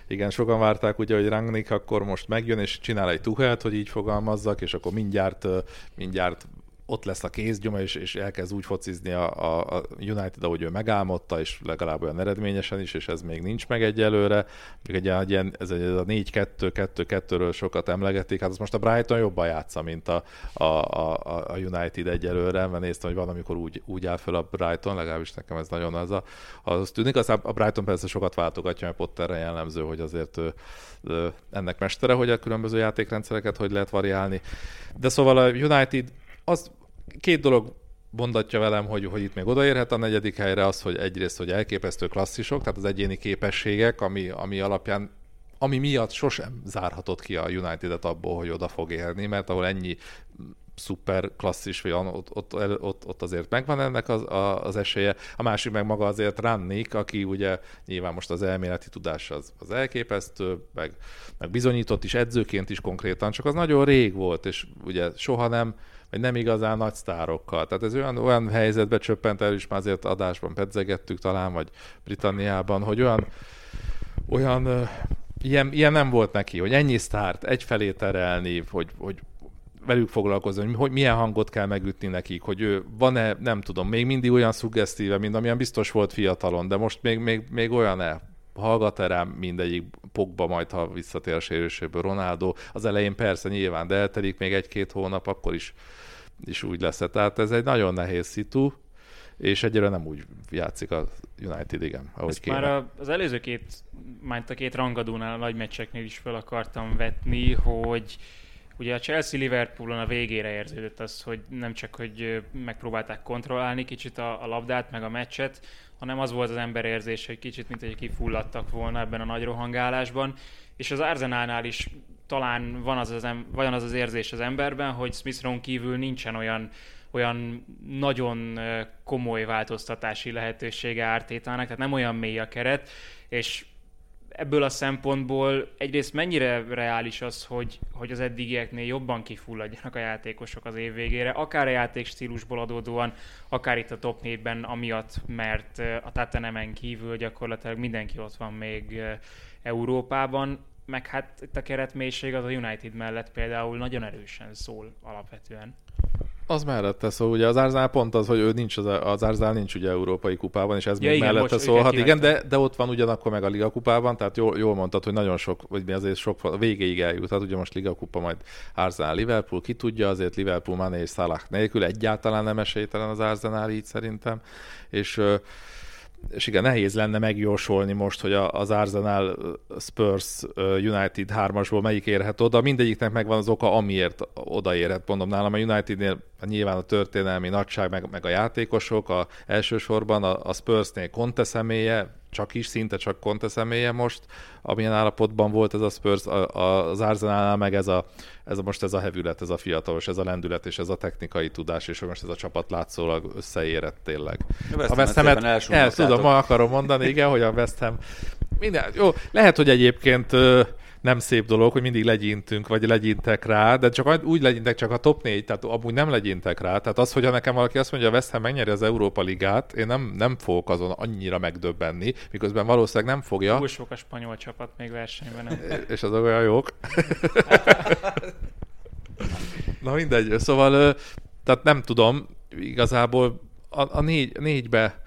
Igen, sokan várták ugye, hogy Rangnick akkor most megjön, és csinál egy tuhelt, hogy így fogalmazzak, és akkor mindjárt, mindjárt ott lesz a kézgyoma, és, és elkezd úgy focizni a, a, United, ahogy ő megálmodta, és legalább olyan eredményesen is, és ez még nincs meg egyelőre. Még egy, egy ilyen, ez, egy, ez a 4-2-2-2-ről sokat emlegetik, hát az most a Brighton jobban játsza, mint a, a, a, a United egyelőre, mert néztem, hogy van, amikor úgy, úgy áll fel a Brighton, legalábbis nekem ez nagyon az a, az tűnik. Aztán a Brighton persze sokat váltogatja, mert Potterre jellemző, hogy azért ő, ennek mestere, hogy a különböző játékrendszereket hogy lehet variálni. De szóval a United az két dolog mondatja velem, hogy, hogy itt még odaérhet a negyedik helyre, az, hogy egyrészt, hogy elképesztő klasszisok, tehát az egyéni képességek, ami, ami alapján ami miatt sosem zárhatott ki a United-et abból, hogy oda fog érni, mert ahol ennyi szuper klasszis van, ott, ott, ott, ott azért megvan ennek az, a, az esélye. A másik meg maga azért Rannik, aki ugye nyilván most az elméleti tudás az, az elképesztő, meg, meg bizonyított is edzőként is konkrétan, csak az nagyon rég volt, és ugye soha nem vagy nem igazán nagy sztárokkal. Tehát ez olyan, olyan helyzetbe csöppent el, is már azért adásban pedzegettük talán, vagy Britanniában, hogy olyan, olyan ilyen, ilyen nem volt neki, hogy ennyi sztárt egyfelé terelni, hogy, hogy velük foglalkozni, hogy milyen hangot kell megütni nekik, hogy ő van-e, nem tudom, még mindig olyan szuggesztíve, mint amilyen biztos volt fiatalon, de most még, még, még olyan-e, hallgat-e rám mindegyik pokba majd, ha visszatér a sérüléséből Ronaldo. Az elején persze nyilván, de eltelik még egy-két hónap, akkor is, is úgy lesz. Tehát ez egy nagyon nehéz szitu, és egyre nem úgy játszik a United, igen, ahogy Ezt
kéne. Már az előző két, majd a két rangadónál, a nagy meccseknél is fel akartam vetni, hogy Ugye a Chelsea-Liverpoolon a végére érződött az, hogy nem csak, hogy megpróbálták kontrollálni kicsit a, a labdát, meg a meccset, hanem az volt az ember érzés, hogy kicsit, mint hogy kifulladtak volna ebben a nagy rohangálásban. És az Arsenalnál is talán van az az, em- van az, az érzés az emberben, hogy Smith kívül nincsen olyan olyan nagyon komoly változtatási lehetősége ártétának, tehát nem olyan mély a keret, és ebből a szempontból egyrészt mennyire reális az, hogy, hogy az eddigieknél jobban kifulladjanak a játékosok az év végére, akár a játék stílusból adódóan, akár itt a top 4-ben, amiatt, mert a Tatanemen kívül gyakorlatilag mindenki ott van még Európában, meg hát itt a keretmélység az a United mellett például nagyon erősen szól alapvetően.
Az mellette szól, ugye az Arsenal pont az, hogy ő nincs, az, az Arsenal nincs ugye európai kupában, és ez ja, még igen, mellette most, szólhat. Igen, de, de ott van ugyanakkor meg a Liga kupában, tehát jól, jól mondtad, hogy nagyon sok, vagy mi azért sok, végéig eljut, hát ugye most Liga kupa majd Arsenal Liverpool, ki tudja, azért Liverpool Mané és Salah nélkül egyáltalán nem esélytelen az Arsenal így szerintem, és és igen, nehéz lenne megjósolni most, hogy az Arsenal Spurs United hármasból melyik érhet oda. Mindegyiknek megvan az oka, amiért odaérhet. Mondom nálam a Unitednél nyilván a történelmi nagyság, meg, meg a játékosok, a, elsősorban a, a Spursnél Conte személye, csak is, szinte csak Conte személye most, amilyen állapotban volt ez a Spurs, a, a, az Arsenalnál meg ez a, ez a, most ez a hevület, ez a fiatalos, ez a lendület és ez a technikai tudás, és most ez a csapat látszólag összeérett tényleg.
A West Ham-et
el tudom, ma akarom mondani, igen, hogy a West Ham minden, jó, lehet, hogy egyébként nem szép dolog, hogy mindig legyintünk, vagy legyintek rá, de csak úgy legyintek csak a top 4, tehát amúgy nem legyintek rá. Tehát az, hogy nekem valaki azt mondja, a West Ham megnyeri az Európa Ligát, én nem, nem fogok azon annyira megdöbbenni, miközben valószínűleg nem fogja.
Túl sok a spanyol csapat még versenyben. Nem.
És azok olyan jók. Na mindegy, szóval, tehát nem tudom, igazából a, a négy, négybe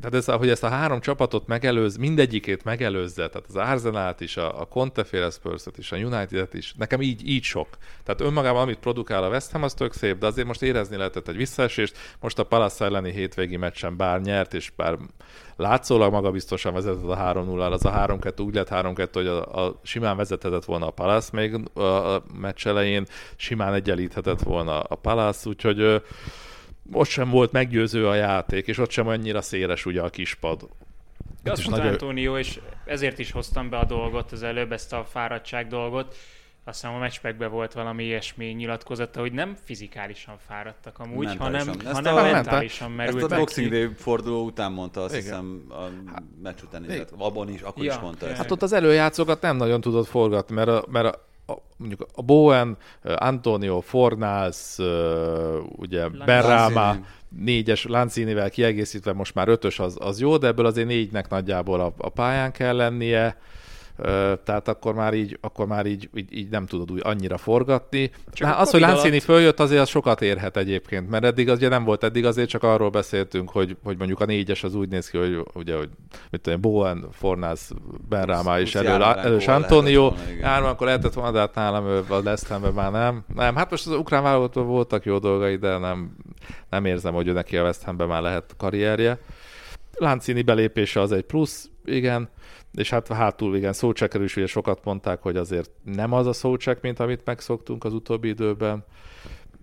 tehát ez, hogy ezt a három csapatot megelőz, mindegyikét megelőzze, tehát az Arsenal-t is, a, a Conte spurs is, a United-et is, nekem így, így sok. Tehát önmagában, amit produkál a West Ham, az tök szép, de azért most érezni lehetett egy visszaesést. Most a Palace elleni hétvégi meccsen bár nyert, és bár látszólag magabiztosan vezetett a 3 0 az a 3-2 úgy lett 3-2, hogy a, a, simán vezethetett volna a Palace még a, a meccs elején, simán egyenlíthetett volna a Palace, úgyhogy most sem volt meggyőző a játék, és ott sem annyira széles ugye a kispad.
De azt mondta nagyon... Antonio, és ezért is hoztam be a dolgot az előbb, ezt a fáradtság dolgot. Azt hiszem a matchbackben volt valami ilyesmi nyilatkozata, hogy nem fizikálisan fáradtak amúgy, mentálisan. hanem, ezt hanem a, mentálisan merültek
Ezt a Boxing Day forduló után mondta, azt Igen. hiszem a meccs után, abban is, akkor ja, is mondta.
Hát ott az előjátszókat nem nagyon tudott forgatni, mert a, mert a a, mondjuk a Bowen, Antonio Fornals, ugye Berrama, négyes Lanzinivel kiegészítve most már ötös az, az jó, de ebből azért négynek nagyjából a, a pályán kell lennie tehát akkor már így, akkor már így, így, így nem tudod úgy annyira forgatni. Csak hát az, hogy Lancini alatt... följött, azért az sokat érhet egyébként, mert eddig az ugye nem volt, eddig azért csak arról beszéltünk, hogy, hogy mondjuk a négyes az úgy néz ki, hogy ugye, hogy mit tudom, Bowen, Fornász, Benráma és elő, elős Antonio, hárman akkor lehetett volna, de hát nálam ő a Lesztemben már nem. Nem, hát most az ukrán válogatóban voltak jó dolgai, de nem, nem érzem, hogy neki a West Hamben már lehet karrierje. Lancini belépése az egy plusz, igen, és hát hátul igen, szócsekről is ugye sokat mondták, hogy azért nem az a szócsek, mint amit megszoktunk az utóbbi időben,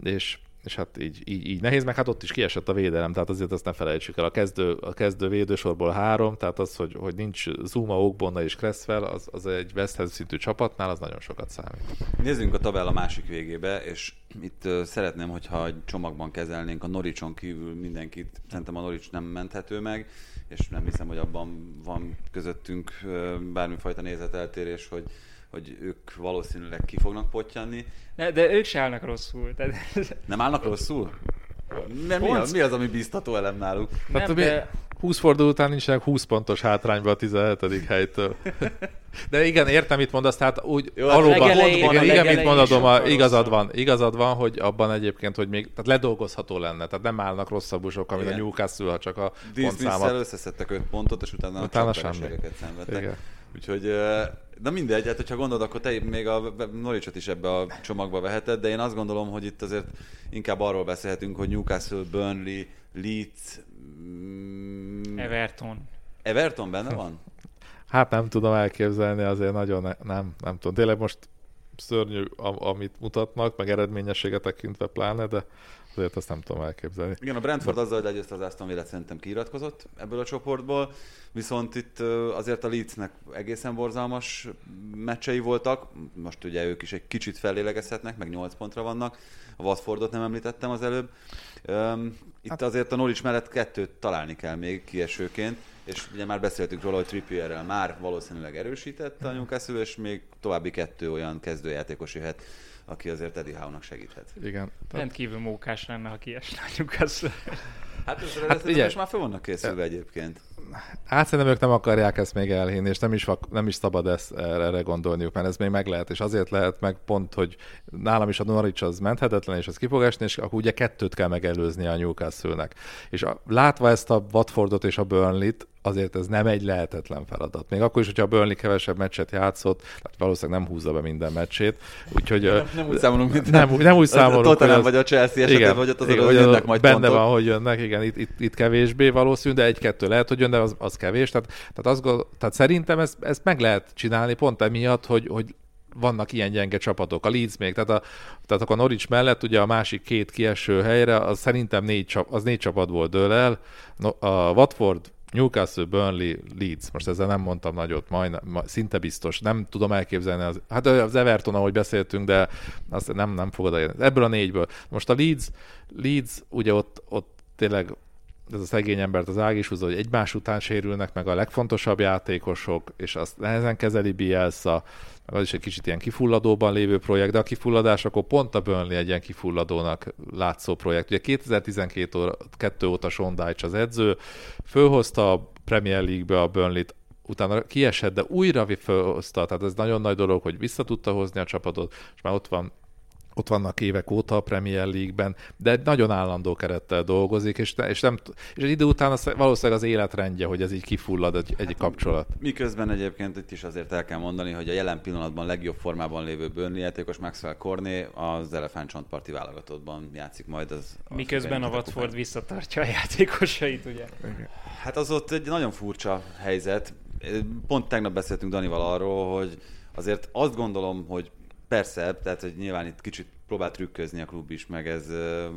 és, és hát így, így, így, nehéz, meg hát ott is kiesett a védelem, tehát azért azt ne felejtsük el. A kezdő, a kezdő védősorból három, tehát az, hogy, hogy nincs Zuma, Ogbonna és Cresswell, az, az egy West Ham szintű csapatnál, az nagyon sokat számít.
Nézzünk a tabella másik végébe, és itt szeretném, hogyha egy csomagban kezelnénk a Noricson kívül mindenkit, szerintem a Norics nem menthető meg, és nem hiszem, hogy abban van közöttünk bármifajta nézeteltérés, hogy, hogy ők valószínűleg ki fognak pottyanni.
Ne, de ők se állnak rosszul. Tehát...
Nem állnak rosszul? Nem, mi, az, mi az, ami biztató elem náluk?
Nem, hát, de... 20 forduló után nincsenek 20 pontos hátrányba a 17. helytől. De igen, értem, mit mondasz, tehát úgy Jó, valóban, legelején, igen, igen, mit mondodom, a, igazad van, igazad van, hogy abban egyébként, hogy még tehát ledolgozható lenne, tehát nem állnak rosszabb sok, mint a Newcastle, ha csak a pontszámot.
összeszedtek 5 pontot, és utána, utána a szenvedtek. Igen. Úgyhogy, na mindegy, hát hogyha gondolod, akkor te még a Norwichot is ebbe a csomagba veheted, de én azt gondolom, hogy itt azért inkább arról beszélhetünk, hogy Newcastle, Burnley, Leeds,
mm, Everton.
Everton benne van?
Hát nem tudom elképzelni, azért nagyon ne, nem, nem tudom. Tényleg most szörnyű, amit mutatnak, meg eredményességet tekintve pláne, de azért azt nem tudom elképzelni.
Igen, a Brentford azzal, hogy legyőzte az Aston Villa szerintem kiiratkozott ebből a csoportból, viszont itt azért a Leedsnek egészen borzalmas meccsei voltak, most ugye ők is egy kicsit fellélegezhetnek, meg 8 pontra vannak, a Watfordot nem említettem az előbb. Itt hát... azért a Norwich mellett kettőt találni kell még kiesőként, és ugye már beszéltünk róla, hogy Trippierrel már valószínűleg erősített a Newcastle, és még további kettő olyan kezdőjátékos jöhet, aki azért Eddie Howe-nak segíthet.
Igen. Tehát...
Rendkívül mókás lenne, ha kiesne a Newcastle.
Hát, hát ugye, most már fel vannak készülve egyébként.
Hát szerintem ők nem akarják ezt még elhinni, és nem is, nem is szabad ezt, erre gondolniuk, mert ez még meg lehet, és azért lehet meg pont, hogy nálam is a Norwich az menthetetlen, és az ki fog esni, és akkor ugye kettőt kell megelőzni a Newcastle-nek. És a, látva ezt a Watfordot és a Burnley-t, azért ez nem egy lehetetlen feladat. Még akkor is, hogyha a Burnley kevesebb meccset játszott, tehát valószínűleg nem húzza be minden meccsét. Úgyhogy,
nem, nem úgy számolunk, mint
nem, nem úgy számolunk.
Tottenham az, vagy a Chelsea esetében, igen, vagy ott
azért igen, jönnek majd Benne pontok. van, hogy jönnek, igen, itt, itt, itt kevésbé valószínű, de egy-kettő lehet, hogy jön, de az, az kevés. Tehát, tehát, az, tehát szerintem ezt, ezt meg lehet csinálni pont emiatt, hogy, hogy vannak ilyen gyenge csapatok. A Leeds még, tehát a, tehát a Norwich mellett ugye a másik két kieső helyre, az szerintem négy, csap, az négy csapat volt dől el. No, a Watford Newcastle, Burnley, Leeds. Most ezzel nem mondtam nagyot, majd szinte biztos. Nem tudom elképzelni. Az, hát az Everton, ahogy beszéltünk, de azt nem, nem fogod elérni. Ebből a négyből. Most a Leeds, Leeds ugye ott, ott tényleg ez a szegény embert az ág is húzza, hogy egymás után sérülnek meg a legfontosabb játékosok, és azt nehezen kezeli Bielsa, meg az is egy kicsit ilyen kifulladóban lévő projekt, de a kifulladás akkor pont a Burnley egy ilyen kifulladónak látszó projekt. Ugye 2012 óta Sean Dyche az edző, fölhozta a Premier League-be a Burnley-t, utána kiesett, de újra fölhozta, tehát ez nagyon nagy dolog, hogy vissza tudta hozni a csapatot, és már ott van ott vannak évek óta a Premier League-ben, de egy nagyon állandó kerettel dolgozik, és, és, nem, és egy idő után az, valószínűleg az életrendje, hogy ez így kifullad egy, egy hát, kapcsolat.
Miközben egyébként itt is azért el kell mondani, hogy a jelen pillanatban legjobb formában lévő Burnley játékos Maxwell Corné az elefántcsontparti válogatottban játszik majd. Az,
az Miközben a Watford visszatartja a játékosait, ugye?
Hát az ott egy nagyon furcsa helyzet. Pont tegnap beszéltünk Danival arról, hogy azért azt gondolom, hogy Persze, tehát hogy nyilván itt kicsit próbál trükközni a klub is, meg ez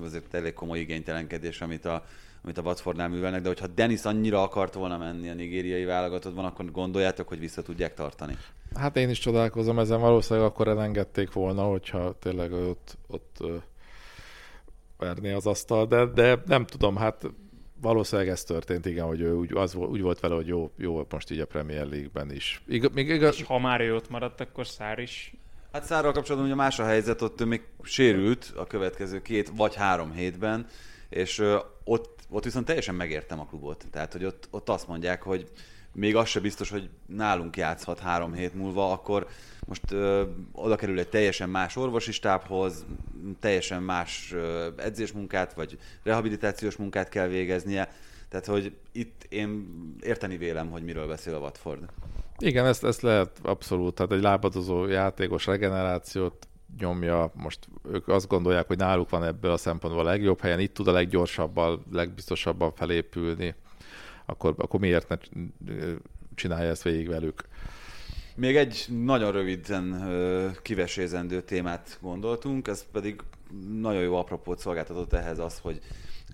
azért elég komoly igénytelenkedés, amit a, amit a Watfordnál művelnek, de hogyha Dennis annyira akart volna menni a nigériai válogatottban, akkor gondoljátok, hogy vissza tudják tartani?
Hát én is csodálkozom ezen, valószínűleg akkor elengedték volna, hogyha tényleg ott, ott verné az asztal, de, de nem tudom, hát valószínűleg ez történt, igen, hogy ő úgy, az, úgy volt vele, hogy jó, jó most így a Premier League-ben is.
Ig- még igaz... És ha már ő ott maradt, akkor Szár is
Hát Szárral kapcsolatban ugye más a helyzet, ott ő még sérült a következő két vagy három hétben, és ott, ott viszont teljesen megértem a klubot. Tehát, hogy ott, ott azt mondják, hogy még az se biztos, hogy nálunk játszhat három hét múlva, akkor most ö, oda kerül egy teljesen más orvosi stábhoz, teljesen más ö, edzésmunkát, vagy rehabilitációs munkát kell végeznie. Tehát, hogy itt én érteni vélem, hogy miről beszél a Watford.
Igen, ezt, ezt lehet abszolút, tehát egy lábadozó játékos regenerációt nyomja, most ők azt gondolják, hogy náluk van ebből a szempontból a legjobb helyen, itt tud a leggyorsabban, legbiztosabban felépülni, akkor, akkor miért ne csinálja ezt végig velük?
Még egy nagyon röviden kivesézendő témát gondoltunk, ez pedig nagyon jó apropót szolgáltatott ehhez az, hogy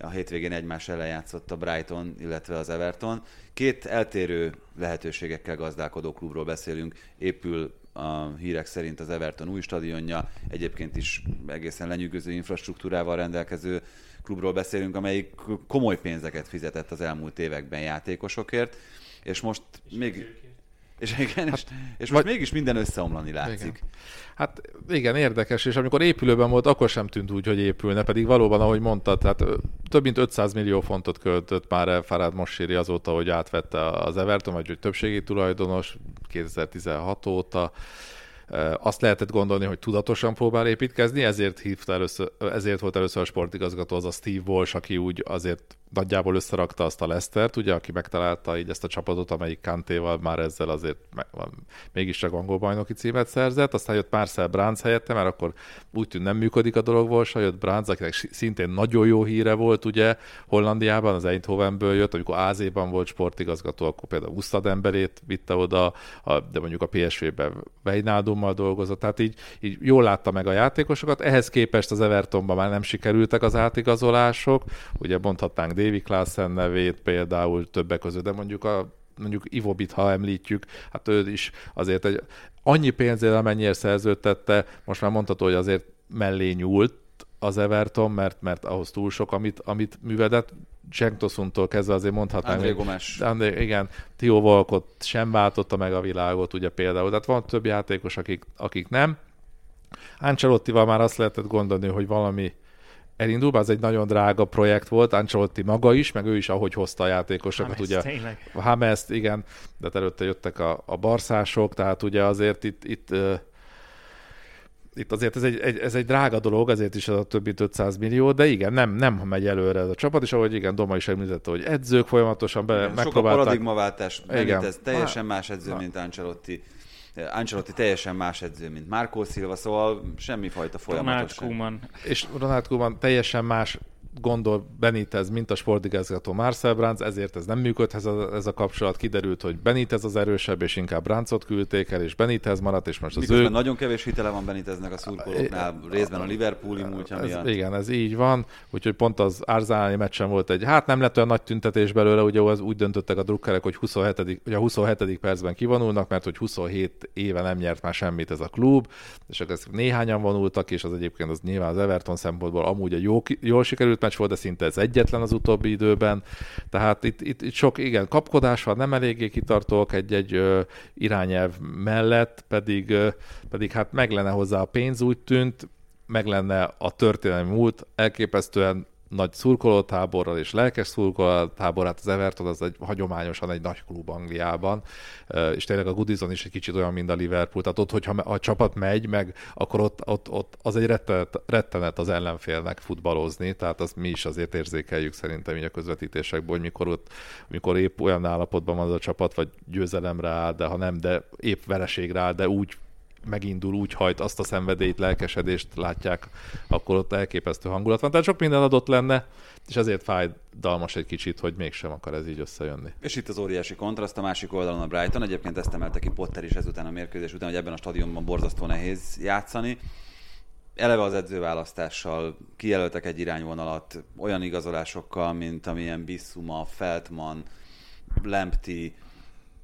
a hétvégén egymás ellen játszott a Brighton, illetve az Everton. Két eltérő lehetőségekkel gazdálkodó klubról beszélünk. Épül a hírek szerint az Everton új stadionja, egyébként is egészen lenyűgöző infrastruktúrával rendelkező klubról beszélünk, amelyik komoly pénzeket fizetett az elmúlt években játékosokért, és most még és, igen, hát, és, és most vagy... mégis minden összeomlani látszik. Igen.
Hát igen, érdekes, és amikor épülőben volt, akkor sem tűnt úgy, hogy épülne, pedig valóban, ahogy mondtad, tehát több mint 500 millió fontot költött már el Farad Mossiri azóta, hogy átvette az Everton, vagy hogy többségi tulajdonos 2016 óta. Azt lehetett gondolni, hogy tudatosan próbál építkezni, ezért, hívta először, ezért volt először a sportigazgató az a Steve Walsh, aki úgy azért nagyjából összerakta azt a Lesztert, ugye, aki megtalálta így ezt a csapatot, amelyik Kantéval már ezzel azért mégiscsak angol bajnoki címet szerzett, aztán jött Marcel Brands helyette, mert akkor úgy tűnt nem működik a dolog volt, jött Brands, akinek szintén nagyon jó híre volt, ugye, Hollandiában, az Eindhovenből jött, amikor Ázéban volt sportigazgató, akkor például Ustad emberét vitte oda, de mondjuk a PSV-ben Vejnádummal dolgozott, tehát így, így jól látta meg a játékosokat, ehhez képest az Evertonban már nem sikerültek az átigazolások, ugye mondhatnánk Davy Klaassen nevét például többek között, de mondjuk a mondjuk Ivobit, ha említjük, hát ő is azért egy annyi pénzért, amennyire szerződtette, most már mondható, hogy azért mellé nyúlt az Everton, mert, mert ahhoz túl sok, amit, amit művedett. Jenktosuntól kezdve azért mondhatnám.
André Gomes.
André, igen, Tio Volkot sem váltotta meg a világot, ugye például. Tehát van több játékos, akik, akik nem. Ancelottival már azt lehetett gondolni, hogy valami elindul, az egy nagyon drága projekt volt, Ancelotti maga is, meg ő is, ahogy hozta a játékosokat, ugye tényleg. a Hames, igen, de hát előtte jöttek a, a barszások, tehát ugye azért itt, itt itt azért ez egy, egy, ez egy drága dolog, ezért is az a több mint 500 millió, de igen, nem, nem megy előre ez a csapat, és ahogy igen, Doma is említette, hogy edzők folyamatosan be, igen, megpróbálták.
Sok a paradigmaváltás, igen. ez teljesen más edző, mint Ancelotti. Ancelotti teljesen más edző, mint Marco Silva, szóval semmifajta folyamatos.
Ronald Koeman.
És Ronald Koeman teljesen más gondol Benitez, mint a sportigazgató Marcel Brands, ezért ez nem működhet ez a, ez a kapcsolat. Kiderült, hogy Benitez az erősebb, és inkább Brandtot küldték el, és Benitez maradt, és most az
Miközben
ő...
nagyon kevés hitele van Beniteznek a szurkolóknál, részben a Liverpooli múltja
ez,
miatt.
Igen, ez így van, úgyhogy pont az Arzenálni meccsen volt egy, hát nem lett olyan nagy tüntetés belőle, ugye az úgy döntöttek a drukkerek, hogy, 27, hogy a 27. percben kivonulnak, mert hogy 27 éve nem nyert már semmit ez a klub, és akkor néhányan vonultak, és az egyébként az nyilván az Everton szempontból amúgy egy jó, jól sikerült meccs volt, de szinte ez egyetlen az utóbbi időben. Tehát itt, itt, itt sok, igen, kapkodás van, nem eléggé kitartók egy-egy irányelv mellett, pedig, pedig hát meg lenne hozzá a pénz, úgy tűnt, meg lenne a történelmi múlt, elképesztően nagy szurkolótáborral és lelkes szurkolótábor, hát az Everton az egy hagyományosan egy nagy klub Angliában, és tényleg a Goodison is egy kicsit olyan, mint a Liverpool, tehát ott, hogyha a csapat megy meg, akkor ott, ott, ott az egy rettenet, rettenet az ellenfélnek futballozni, tehát azt mi is azért érzékeljük szerintem így a közvetítésekből, hogy mikor, ott, mikor épp olyan állapotban van az a csapat, vagy győzelemre áll, de ha nem, de épp vereségre áll, de úgy megindul, úgy hajt, azt a szenvedélyt, lelkesedést látják, akkor ott elképesztő hangulat van. Tehát sok minden adott lenne, és ezért fájdalmas egy kicsit, hogy mégsem akar ez így összejönni.
És itt az óriási kontraszt, a másik oldalon a Brighton. Egyébként ezt emelte ki Potter is ezután a mérkőzés után, hogy ebben a stadionban borzasztó nehéz játszani. Eleve az edzőválasztással kijelöltek egy irányvonalat olyan igazolásokkal, mint amilyen Bissuma, Feltman, Lempti,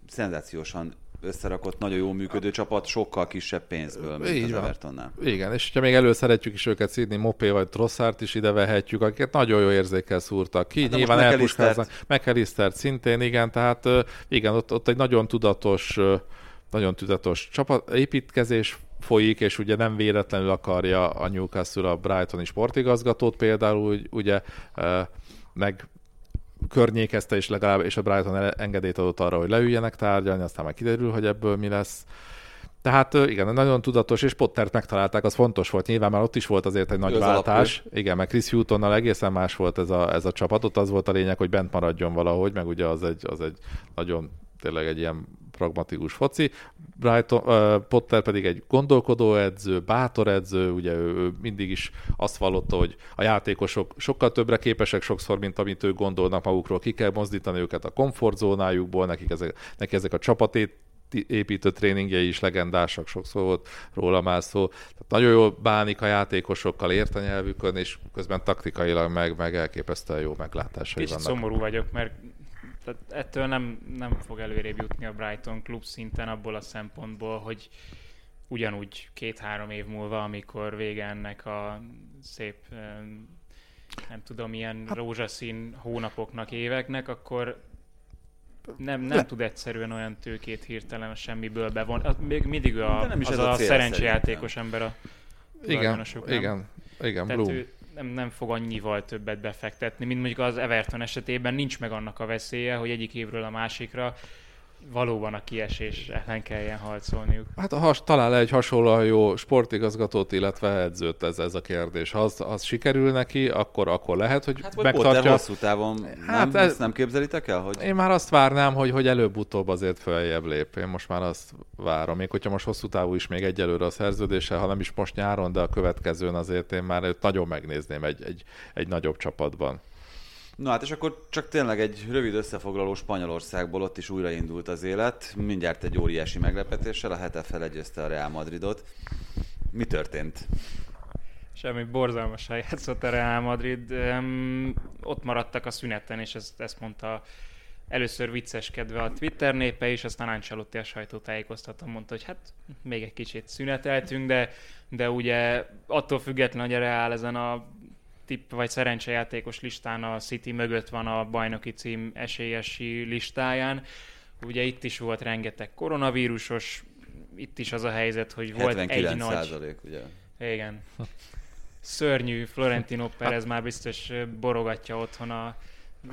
szenzációsan összerakott, nagyon jó működő csapat, sokkal kisebb pénzből, mint
Így
az
van.
Evertonnál.
Igen, és ha még előszeretjük is őket szídni, Mopé vagy Trosszát is ide vehetjük, akiket nagyon jó érzékkel szúrtak ki.
Hát
Nyilván elpuskáznak. McAllistert szintén, igen, tehát igen, ott, ott egy nagyon tudatos, nagyon tudatos csapat, építkezés folyik, és ugye nem véletlenül akarja a Newcastle a Brightoni sportigazgatót például, ugye meg környékezte, és legalább, és a Brighton engedélyt adott arra, hogy leüljenek tárgyalni, aztán már kiderül, hogy ebből mi lesz. Tehát igen, nagyon tudatos, és Pottert megtalálták, az fontos volt. Nyilván már ott is volt azért egy nagy
az
váltás. Igen, meg Chris Hutonnal egészen más volt ez a, ez a csapat. Ott az volt a lényeg, hogy bent maradjon valahogy, meg ugye az egy, az egy nagyon tényleg egy ilyen pragmatikus foci. Brighton, uh, Potter pedig egy gondolkodó edző, bátor edző, ugye ő, ő mindig is azt vallotta, hogy a játékosok sokkal többre képesek sokszor, mint amit ők gondolnak magukról, ki kell mozdítani őket a komfortzónájukból, nekik ezek, neki ezek a csapatét építő tréningjei is legendásak, sokszor volt róla már szó. Tehát nagyon jól bánik a játékosokkal, ért a nyelvükön, és közben taktikailag meg, meg elképesztően jó meglátásai
Kicsit
vannak.
szomorú vagyok, mert tehát ettől nem, nem fog előrébb jutni a Brighton klub szinten abból a szempontból, hogy ugyanúgy két-három év múlva, amikor vége ennek a szép, em, nem tudom, ilyen
Hát-
rózsaszín hónapoknak, éveknek, akkor nem, nem
Le-
tud egyszerűen olyan tőkét hirtelen a semmiből bevon. Az Még mindig a,
De nem is
az
ez a
a,
cél
szerencsejátékos ember a
Igen, igen, igen,
Tehát
Bloom.
ő nem, nem fog annyival többet befektetni, mint mondjuk az Everton esetében. Nincs meg annak a veszélye, hogy egyik évről a másikra valóban a kiesés ellen kelljen harcolniuk.
Hát ha talál egy hasonlóan jó sportigazgatót, illetve edzőt ez, ez a kérdés. Ha az, az sikerül neki, akkor, akkor lehet, hogy
Hát
megtartja.
hosszú távon
Hát
hát nem,
ez-
ezt nem képzelitek el? Hogy...
Én már azt várnám, hogy, hogy előbb-utóbb azért följebb lép. Én most már azt várom. Még hogyha most hosszú távú is még egyelőre a szerződése, ha nem is most nyáron, de a következőn azért én már őt nagyon megnézném egy, egy, egy nagyobb csapatban.
Na hát és akkor csak tényleg egy rövid összefoglaló Spanyolországból ott is újraindult az élet. Mindjárt egy óriási meglepetéssel, a Hete felegyezte a Real Madridot. Mi történt?
Semmi borzalmasan játszott a Real Madrid. Um, ott maradtak a szüneten, és ezt, ezt mondta először vicceskedve a Twitter népe is, aztán Ancelotti a sajtótájékoztatón mondta, hogy hát még egy kicsit szüneteltünk, de, de ugye attól függetlenül, hogy a Real ezen a tipp vagy szerencsejátékos listán a City mögött van a bajnoki cím esélyesi listáján. Ugye itt is volt rengeteg koronavírusos, itt is az a helyzet, hogy volt
79
egy nagy...
százalék, ugye?
Igen. Szörnyű Florentino Perez már biztos borogatja otthon a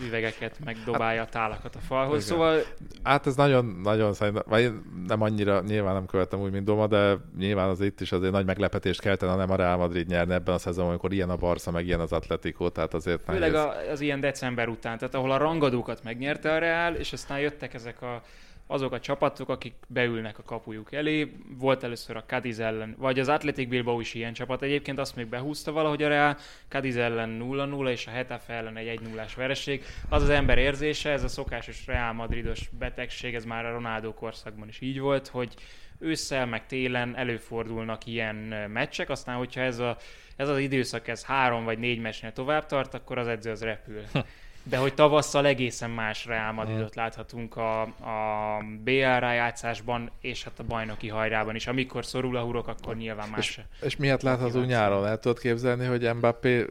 üvegeket, meg dobálja a tálakat a falhoz.
Igen.
Szóval
Hát ez nagyon, nagyon szerintem, vagy nem annyira, nyilván nem követtem úgy, mint Doma, de nyilván az itt is azért nagy meglepetést keltene, ha nem a Real Madrid nyerne ebben a szezonban, amikor ilyen a Barca, meg ilyen az Atletico, tehát azért
főleg
nehéz.
a, az ilyen december után, tehát ahol a rangadókat megnyerte a Real, és aztán jöttek ezek a azok a csapatok, akik beülnek a kapujuk elé. Volt először a Cadiz ellen, vagy az Athletic Bilbao is ilyen csapat. Egyébként azt még behúzta valahogy a Real, Cadiz ellen 0-0, és a Hetafe ellen egy 1 0 vereség. Az az ember érzése, ez a szokásos Real Madridos betegség, ez már a Ronaldo korszakban is így volt, hogy ősszel, meg télen előfordulnak ilyen meccsek, aztán hogyha ez, a, ez az időszak ez három vagy négy meccsnél tovább tart, akkor az edző az repül. De hogy tavasszal egészen más Real Madridot láthatunk a, a BL rájátszásban, és hát a bajnoki hajrában is. Amikor szorul a hurok, akkor nyilván más.
És, és miért láthatunk nyáron? El tudod képzelni, hogy Mbappé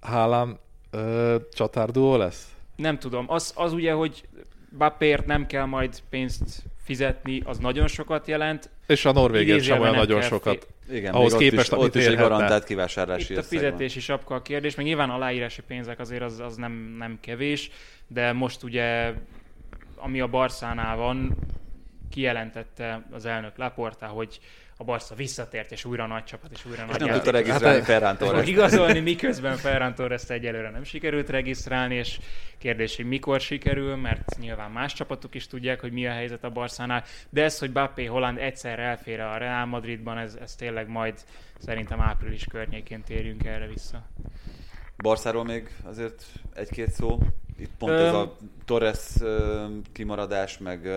Haaland csatárduó lesz?
Nem tudom. Az, az ugye, hogy Bappért nem kell majd pénzt fizetni, az nagyon sokat jelent.
És a Norvégért sem olyan nagyon sokat.
Igen, ahhoz képest, is, amit is egy garantált kivásárlási
Itt a fizetési sapka a kérdés, meg nyilván aláírási pénzek azért az, az nem, nem kevés, de most ugye, ami a Barszánál van, kijelentette az elnök Laporta, hogy a Barca visszatért, és újra nagy csapat, és újra és nagy
Nem tudta regisztrálni hát, Ferran Torres.
igazolni, miközben Ferran torres egyelőre nem sikerült regisztrálni, és kérdés, hogy mikor sikerül, mert nyilván más csapatok is tudják, hogy mi a helyzet a Barszánál, de ez, hogy Bappé Holland egyszer elfér a Real Madridban, ez, ez tényleg majd szerintem április környékén térjünk erre vissza.
Barszáról még azért egy-két szó. Itt pont Öm... ez a Torres kimaradás, meg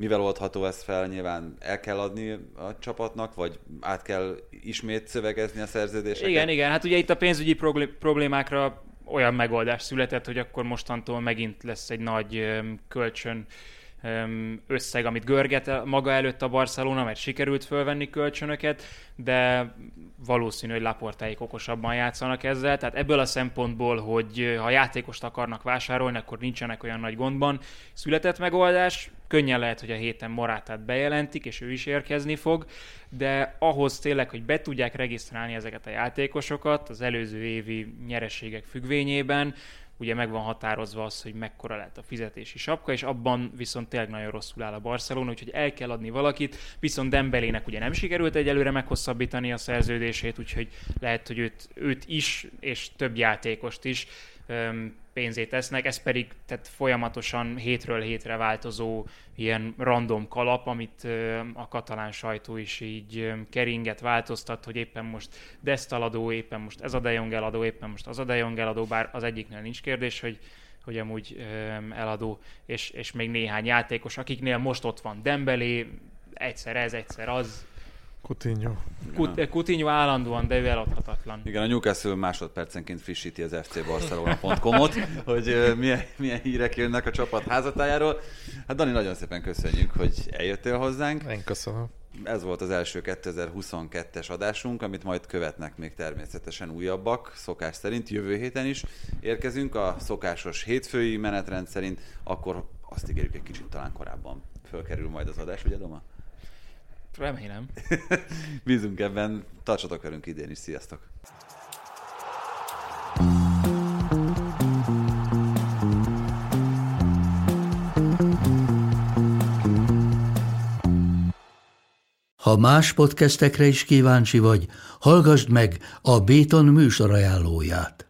mivel oldható ez fel, nyilván el kell adni a csapatnak, vagy át kell ismét szövegezni a szerződéseket?
Igen, igen, hát ugye itt a pénzügyi problémákra olyan megoldás született, hogy akkor mostantól megint lesz egy nagy kölcsön összeg, amit görget maga előtt a Barcelona, mert sikerült fölvenni kölcsönöket, de valószínű, hogy Laportáik okosabban játszanak ezzel, tehát ebből a szempontból, hogy ha játékost akarnak vásárolni, akkor nincsenek olyan nagy gondban. Született megoldás, könnyen lehet, hogy a héten Morátát bejelentik, és ő is érkezni fog, de ahhoz tényleg, hogy be tudják regisztrálni ezeket a játékosokat az előző évi nyereségek függvényében, ugye meg van határozva az, hogy mekkora lehet a fizetési sapka, és abban viszont tényleg nagyon rosszul áll a Barcelona, úgyhogy el kell adni valakit, viszont Dembelének ugye nem sikerült egyelőre meghosszabbítani a szerződését, úgyhogy lehet, hogy őt, őt is, és több játékost is pénzét tesznek, ez pedig tehát folyamatosan hétről hétre változó ilyen random kalap, amit a katalán sajtó is így keringet változtat, hogy éppen most Desztaladó, éppen most ez a De Jong eladó, éppen most az a De Jong eladó, bár az egyiknél nincs kérdés, hogy hogy amúgy eladó, és, és még néhány játékos, akiknél most ott van Dembélé, egyszer ez, egyszer az,
Coutinho.
Kut- Coutinho állandóan, de ő eladhatatlan.
Igen, a Newcastle másodpercenként frissíti az fcbarcelona.com-ot, hogy milyen, milyen hírek jönnek a csapat házatájáról. Hát Dani, nagyon szépen köszönjük, hogy eljöttél hozzánk.
Én köszönöm.
Ez volt az első 2022-es adásunk, amit majd követnek még természetesen újabbak, szokás szerint. Jövő héten is érkezünk a szokásos hétfői menetrend szerint, akkor azt ígérjük egy kicsit talán korábban fölkerül majd az adás, ugye Doma?
Remélem.
Bízunk ebben. Tartsatok velünk idén is. Sziasztok!
Ha más podcastekre is kíváncsi vagy, hallgassd meg a Béton műsor ajánlóját.